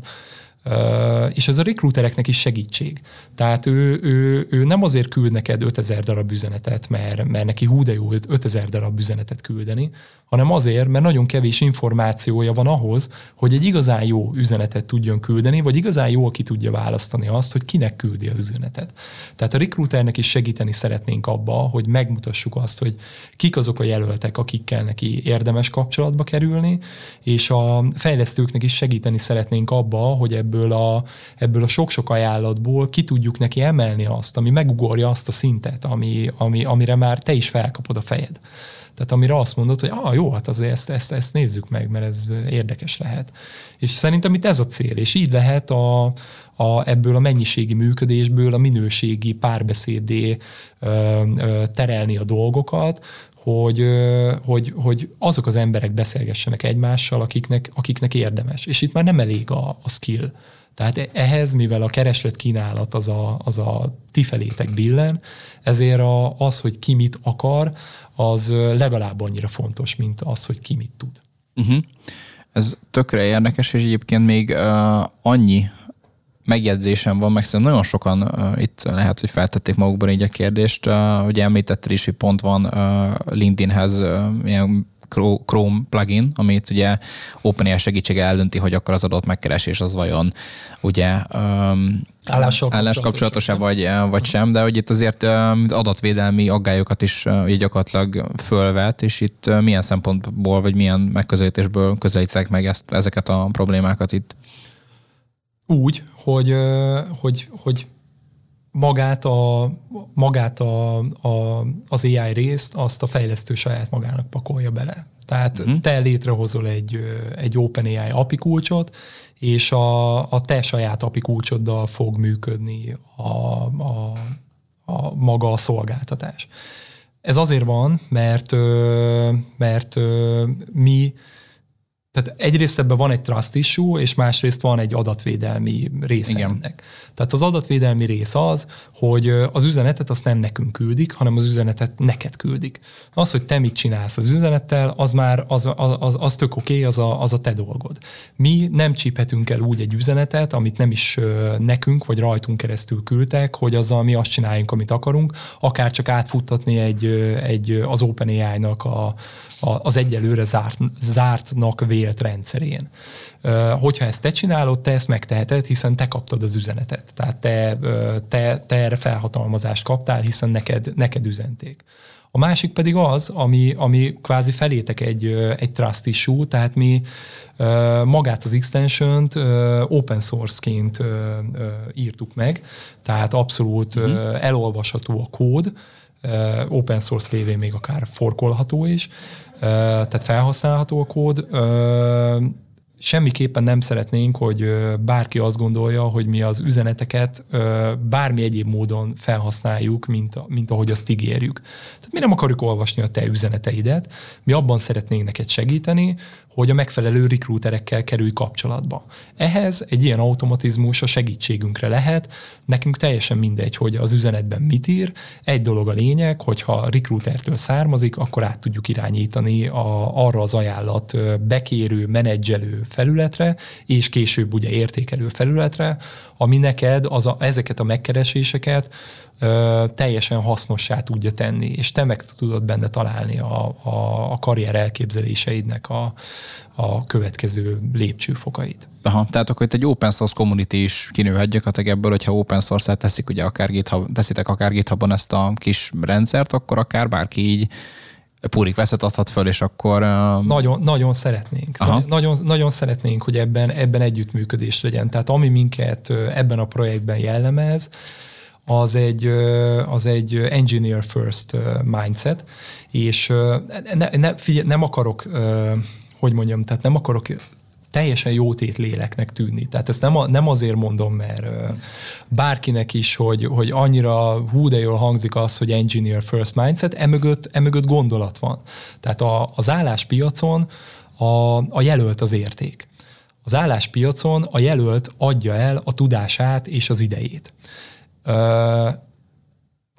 és ez a recruitereknek is segítség. Tehát ő, ő, ő nem azért küld neked 5000 darab üzenetet, mert, mert neki hú de jó 5000 darab üzenetet küldeni, hanem azért, mert nagyon kevés információja van ahhoz, hogy egy igazán jó üzenetet tudjon küldeni, vagy igazán jól ki tudja választani azt, hogy kinek küldi az üzenetet. Tehát a recruiternek is segíteni szeretnénk abba, hogy megmutassuk azt, hogy kik azok a jelöltek, akikkel neki érdemes kapcsolatba kerülni, és a fejlesztőknek is segíteni szeretnénk abba, hogy ebből a, ebből a sok-sok ajánlatból ki tudjuk neki emelni azt, ami megugorja azt a szintet, ami, ami, amire már te is felkapod a fejed. Tehát amire azt mondod, hogy ah, jó, hát azért ezt, ezt, ezt nézzük meg, mert ez érdekes lehet. És szerintem itt ez a cél, és így lehet a, a, ebből a mennyiségi működésből a minőségi párbeszédé ö, ö, terelni a dolgokat, hogy, hogy, hogy azok az emberek beszélgessenek egymással, akiknek, akiknek érdemes. És itt már nem elég a, a skill. Tehát ehhez, mivel a kereslet kínálat az a, az a ti felétek billen, ezért a, az, hogy ki mit akar, az legalább annyira fontos, mint az, hogy ki mit tud. Uh-huh. Ez tökre érdekes, és egyébként még uh, annyi megjegyzésem van, meg szerintem nagyon sokan uh, itt lehet, hogy feltették magukban így a kérdést. Uh, ugye említetted is, hogy pont van uh, LinkedInhez uh, ilyen Chrome plugin, amit ugye OpenAI segítsége eldönti, hogy akkor az adott megkeresés az vajon ugye um, Állással kapcsolatos vagy, vagy sem, de hogy itt azért adatvédelmi aggályokat is így gyakorlatilag fölvet, és itt milyen szempontból, vagy milyen megközelítésből közelítek meg ezt, ezeket a problémákat itt? Úgy, hogy, hogy, hogy magát, a, magát a, a, az AI részt azt a fejlesztő saját magának pakolja bele. Tehát uh-huh. te létrehozol egy, egy OpenAI API kulcsot, és a, a te saját API kulcsoddal fog működni a, a, a maga a szolgáltatás. Ez azért van, mert, mert mi tehát egyrészt ebben van egy trust issue, és másrészt van egy adatvédelmi része Igen. ennek. Tehát az adatvédelmi rész az, hogy az üzenetet azt nem nekünk küldik, hanem az üzenetet neked küldik. Az, hogy te mit csinálsz az üzenettel, az már az, az, az tök oké, okay, az, a, az a te dolgod. Mi nem csíphetünk el úgy egy üzenetet, amit nem is nekünk vagy rajtunk keresztül küldtek, hogy azzal mi azt csináljunk, amit akarunk, akár csak átfuttatni egy, egy az OpenAI-nak a, a, az egyelőre zárt, zártnak vélt rendszerén. Hogyha ezt te csinálod, te ezt megteheted, hiszen te kaptad az üzenetet. Tehát te, te, te erre felhatalmazást kaptál, hiszen neked, neked üzenték. A másik pedig az, ami, ami kvázi felétek egy, egy trust issue, tehát mi magát az extension-t open source-ként írtuk meg, tehát abszolút uh-huh. elolvasható a kód, open source lévén még akár forkolható is, tehát felhasználható a kód. Semmiképpen nem szeretnénk, hogy bárki azt gondolja, hogy mi az üzeneteket bármi egyéb módon felhasználjuk, mint, mint ahogy azt ígérjük. Tehát mi nem akarjuk olvasni a te üzeneteidet, mi abban szeretnénk neked segíteni, hogy a megfelelő rekrúterekkel kerülj kapcsolatba. Ehhez egy ilyen automatizmus a segítségünkre lehet, nekünk teljesen mindegy, hogy az üzenetben mit ír, egy dolog a lényeg, hogyha rekrútertől származik, akkor át tudjuk irányítani a, arra az ajánlat bekérő, menedzselő felületre, és később ugye értékelő felületre, ami neked az a, ezeket a megkereséseket ö, teljesen hasznossá tudja tenni, és te meg tudod benne találni a, a, a karrier elképzeléseidnek a, a következő lépcsőfokait. Aha, tehát akkor itt egy open source community is kinőhet gyakorlatilag ebből, hogyha open source-et teszik, ugye akár GitHub, teszitek akár GitHubon ezt a kis rendszert, akkor akár bárki így purik veszet adhat föl, és akkor... Uh... Nagyon, nagyon szeretnénk. Aha. Nagyon, nagyon szeretnénk, hogy ebben, ebben együttműködés legyen. Tehát ami minket ebben a projektben jellemez, az egy, az egy engineer first mindset, és ne, ne, figyelj, nem akarok, hogy mondjam, tehát nem akarok teljesen jótét léleknek tűnni. Tehát ezt nem, a, nem azért mondom, mert bárkinek is, hogy, hogy annyira hú de jól hangzik az, hogy engineer first mindset, emögött, emögött gondolat van. Tehát a, az álláspiacon a, a jelölt az érték. Az álláspiacon a jelölt adja el a tudását és az idejét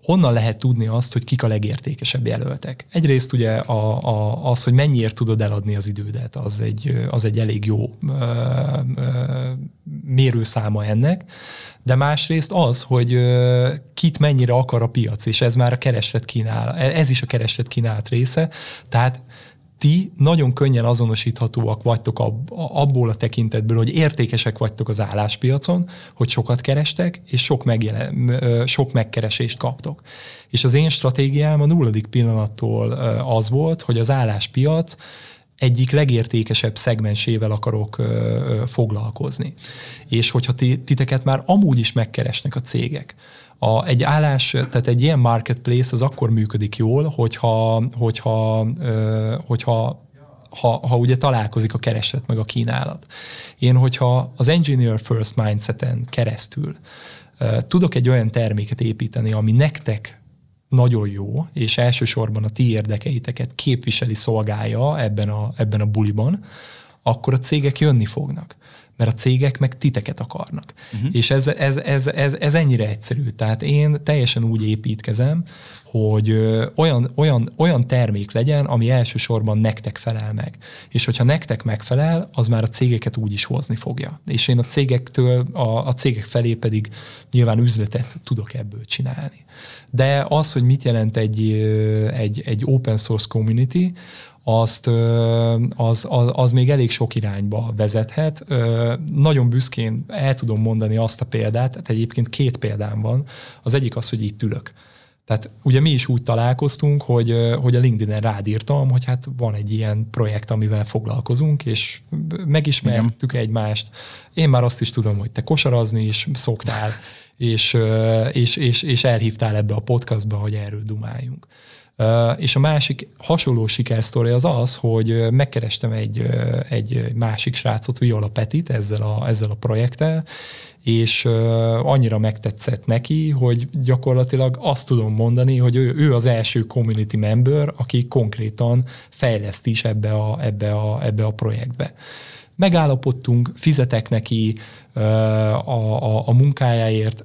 honnan lehet tudni azt, hogy kik a legértékesebb jelöltek? Egyrészt ugye a, a, az, hogy mennyiért tudod eladni az idődet, az egy, az egy elég jó ö, ö, mérőszáma ennek, de másrészt az, hogy kit mennyire akar a piac, és ez már a kereslet kínál, ez is a kereslet kínált része, tehát ti nagyon könnyen azonosíthatóak vagytok abból a tekintetből, hogy értékesek vagytok az álláspiacon, hogy sokat kerestek, és sok, megjelen, sok megkeresést kaptok. És az én stratégiám a nulladik pillanattól az volt, hogy az álláspiac egyik legértékesebb szegmensével akarok foglalkozni. És hogyha titeket már amúgy is megkeresnek a cégek, a, egy állás, tehát egy ilyen marketplace az akkor működik jól, hogyha, hogyha, hogyha ha, ha ugye találkozik a kereslet meg a kínálat. Én, hogyha az Engineer First Mindseten keresztül tudok egy olyan terméket építeni, ami nektek nagyon jó, és elsősorban a ti érdekeiteket képviseli, szolgálja ebben a, ebben a buliban, akkor a cégek jönni fognak mert a cégek meg titeket akarnak. Uh-huh. És ez, ez, ez, ez, ez ennyire egyszerű. Tehát én teljesen úgy építkezem, hogy olyan, olyan, olyan termék legyen, ami elsősorban nektek felel meg. És hogyha nektek megfelel, az már a cégeket úgy is hozni fogja. És én a cégektől, a, a cégek felé pedig nyilván üzletet tudok ebből csinálni. De az, hogy mit jelent egy, egy, egy open source community, azt, az, az, az még elég sok irányba vezethet. Nagyon büszkén el tudom mondani azt a példát, tehát egyébként két példám van. Az egyik az, hogy itt ülök. Tehát ugye mi is úgy találkoztunk, hogy, hogy a LinkedIn-en rád írtam, hogy hát van egy ilyen projekt, amivel foglalkozunk, és megismertük Igen. egymást. Én már azt is tudom, hogy te kosarazni is szoktál, <laughs> és, és, és, és elhívtál ebbe a podcastba, hogy erről dumáljunk. És a másik hasonló sikersztori az az, hogy megkerestem egy, egy másik srácot, Viola Petit ezzel a, ezzel a projekttel, és annyira megtetszett neki, hogy gyakorlatilag azt tudom mondani, hogy ő, ő az első community member, aki konkrétan fejleszt is ebbe a, ebbe a, ebbe a projektbe. Megállapodtunk, fizetek neki a, a, a munkájáért,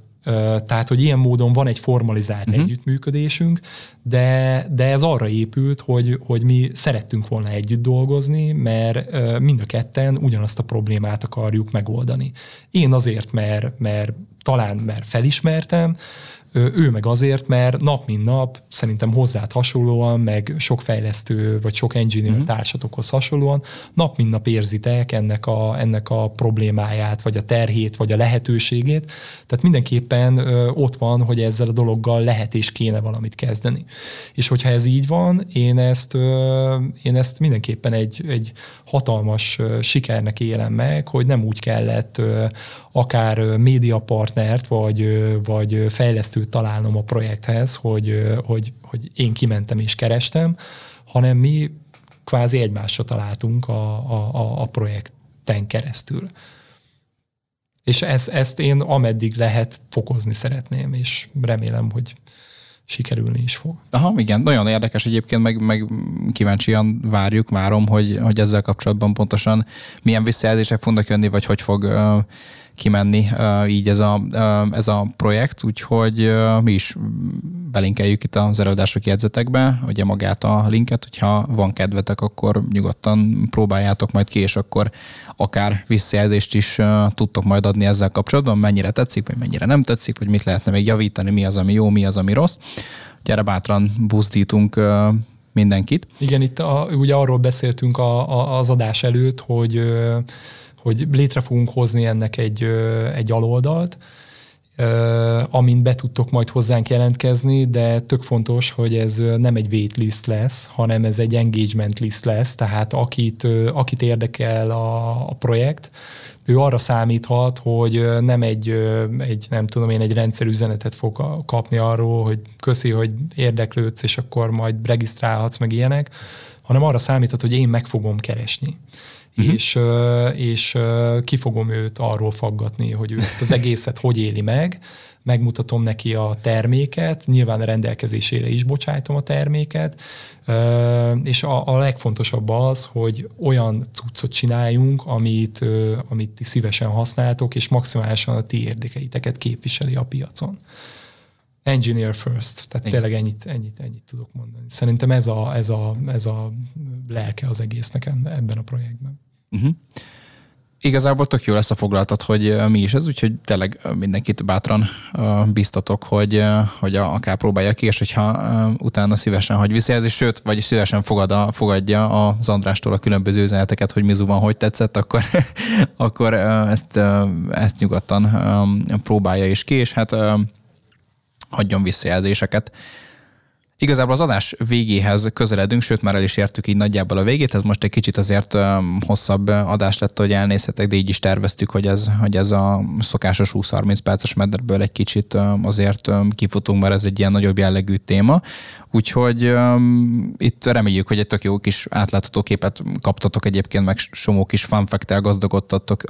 tehát, hogy ilyen módon van egy formalizált uh-huh. együttműködésünk, de, de ez arra épült, hogy, hogy mi szerettünk volna együtt dolgozni, mert mind a ketten ugyanazt a problémát akarjuk megoldani. Én azért, mert, mert talán mert felismertem, ő meg azért, mert nap mint nap szerintem hozzád hasonlóan, meg sok fejlesztő vagy sok engineer uh-huh. társatokhoz hasonlóan, nap mint nap érzitek ennek a, ennek a problémáját, vagy a terhét, vagy a lehetőségét. Tehát mindenképpen ö, ott van, hogy ezzel a dologgal lehet és kéne valamit kezdeni. És hogyha ez így van, én ezt, ö, én ezt mindenképpen egy, egy hatalmas ö, sikernek élem meg, hogy nem úgy kellett ö, akár médiapartnert, vagy, vagy fejlesztőt találnom a projekthez, hogy, hogy, hogy én kimentem és kerestem, hanem mi kvázi egymásra találtunk a, a, a projekten keresztül. És ezt, ezt én ameddig lehet fokozni szeretném, és remélem, hogy sikerülni is fog. Aha, igen, nagyon érdekes egyébként, meg, meg kíváncsian várjuk, várom, hogy, hogy ezzel kapcsolatban pontosan milyen visszajelzések fognak jönni, vagy hogy fog kimenni így ez a, ez a projekt, úgyhogy mi is belinkeljük itt az előadások jegyzetekbe, ugye magát a linket, hogyha van kedvetek, akkor nyugodtan próbáljátok majd ki, és akkor akár visszajelzést is tudtok majd adni ezzel kapcsolatban, mennyire tetszik, vagy mennyire nem tetszik, vagy mit lehetne még javítani, mi az, ami jó, mi az, ami rossz. Gyere bátran buzdítunk mindenkit. Igen, itt a, ugye arról beszéltünk a, a, az adás előtt, hogy hogy létre fogunk hozni ennek egy, egy aloldalt, amint be tudtok majd hozzánk jelentkezni, de tök fontos, hogy ez nem egy waitlist lesz, hanem ez egy engagement list lesz, tehát akit, akit érdekel a, a projekt, ő arra számíthat, hogy nem egy, egy, nem tudom én, egy rendszerüzenetet fog kapni arról, hogy köszi, hogy érdeklődsz, és akkor majd regisztrálhatsz, meg ilyenek, hanem arra számíthat, hogy én meg fogom keresni uh-huh. és, és ki fogom őt arról faggatni, hogy ő ezt az egészet hogy éli meg, megmutatom neki a terméket, nyilván a rendelkezésére is bocsájtom a terméket, és a, a legfontosabb az, hogy olyan cuccot csináljunk, amit, amit ti szívesen használtok, és maximálisan a ti érdekeiteket képviseli a piacon. Engineer first, tehát Igen. tényleg ennyit, ennyit, ennyit tudok mondani. Szerintem ez a, ez a, ez a lelke az egésznek ebben a projektben. Uh-huh. igazából tök jó lesz a foglaltat, hogy mi is ez, úgyhogy tényleg mindenkit bátran biztatok, hogy, hogy akár próbálja ki, és hogyha utána szívesen hagy visszajelzés, sőt, vagy szívesen fogad a, fogadja az Andrástól a különböző üzeneteket, hogy Mizu van, hogy tetszett, akkor, <laughs> akkor ezt, ezt nyugodtan próbálja is ki, és hát hagyjon visszajelzéseket. Igazából az adás végéhez közeledünk, sőt már el is értük így nagyjából a végét, ez most egy kicsit azért hosszabb adás lett, hogy elnézhetek, de így is terveztük, hogy ez, hogy ez a szokásos 20-30 perces mederből egy kicsit azért kifutunk, mert ez egy ilyen nagyobb jellegű téma. Úgyhogy um, itt reméljük, hogy egy tök jó kis átlátható képet kaptatok egyébként, meg somó kis fanfektel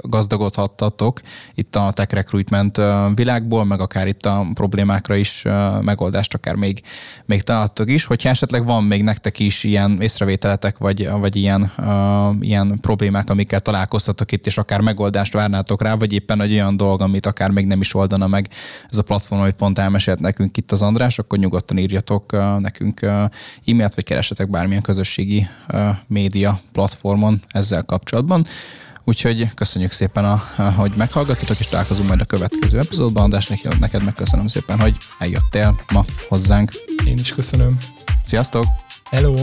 gazdagodhattatok itt a tech recruitment világból, meg akár itt a problémákra is megoldást akár még, még találtok is. Hogyha esetleg van még nektek is ilyen észrevételetek, vagy, vagy ilyen, uh, ilyen problémák, amikkel találkoztatok itt, és akár megoldást várnátok rá, vagy éppen egy olyan dolog, amit akár még nem is oldana meg ez a platform, hogy pont elmesélt nekünk itt az András, akkor nyugodtan írjatok uh, nekünk e-mailt, vagy keresetek bármilyen közösségi média platformon ezzel kapcsolatban. Úgyhogy köszönjük szépen, a, hogy meghallgattatok, és találkozunk majd a következő epizódban. András, neked megköszönöm szépen, hogy eljöttél ma hozzánk. Én is köszönöm. Sziasztok! Hello!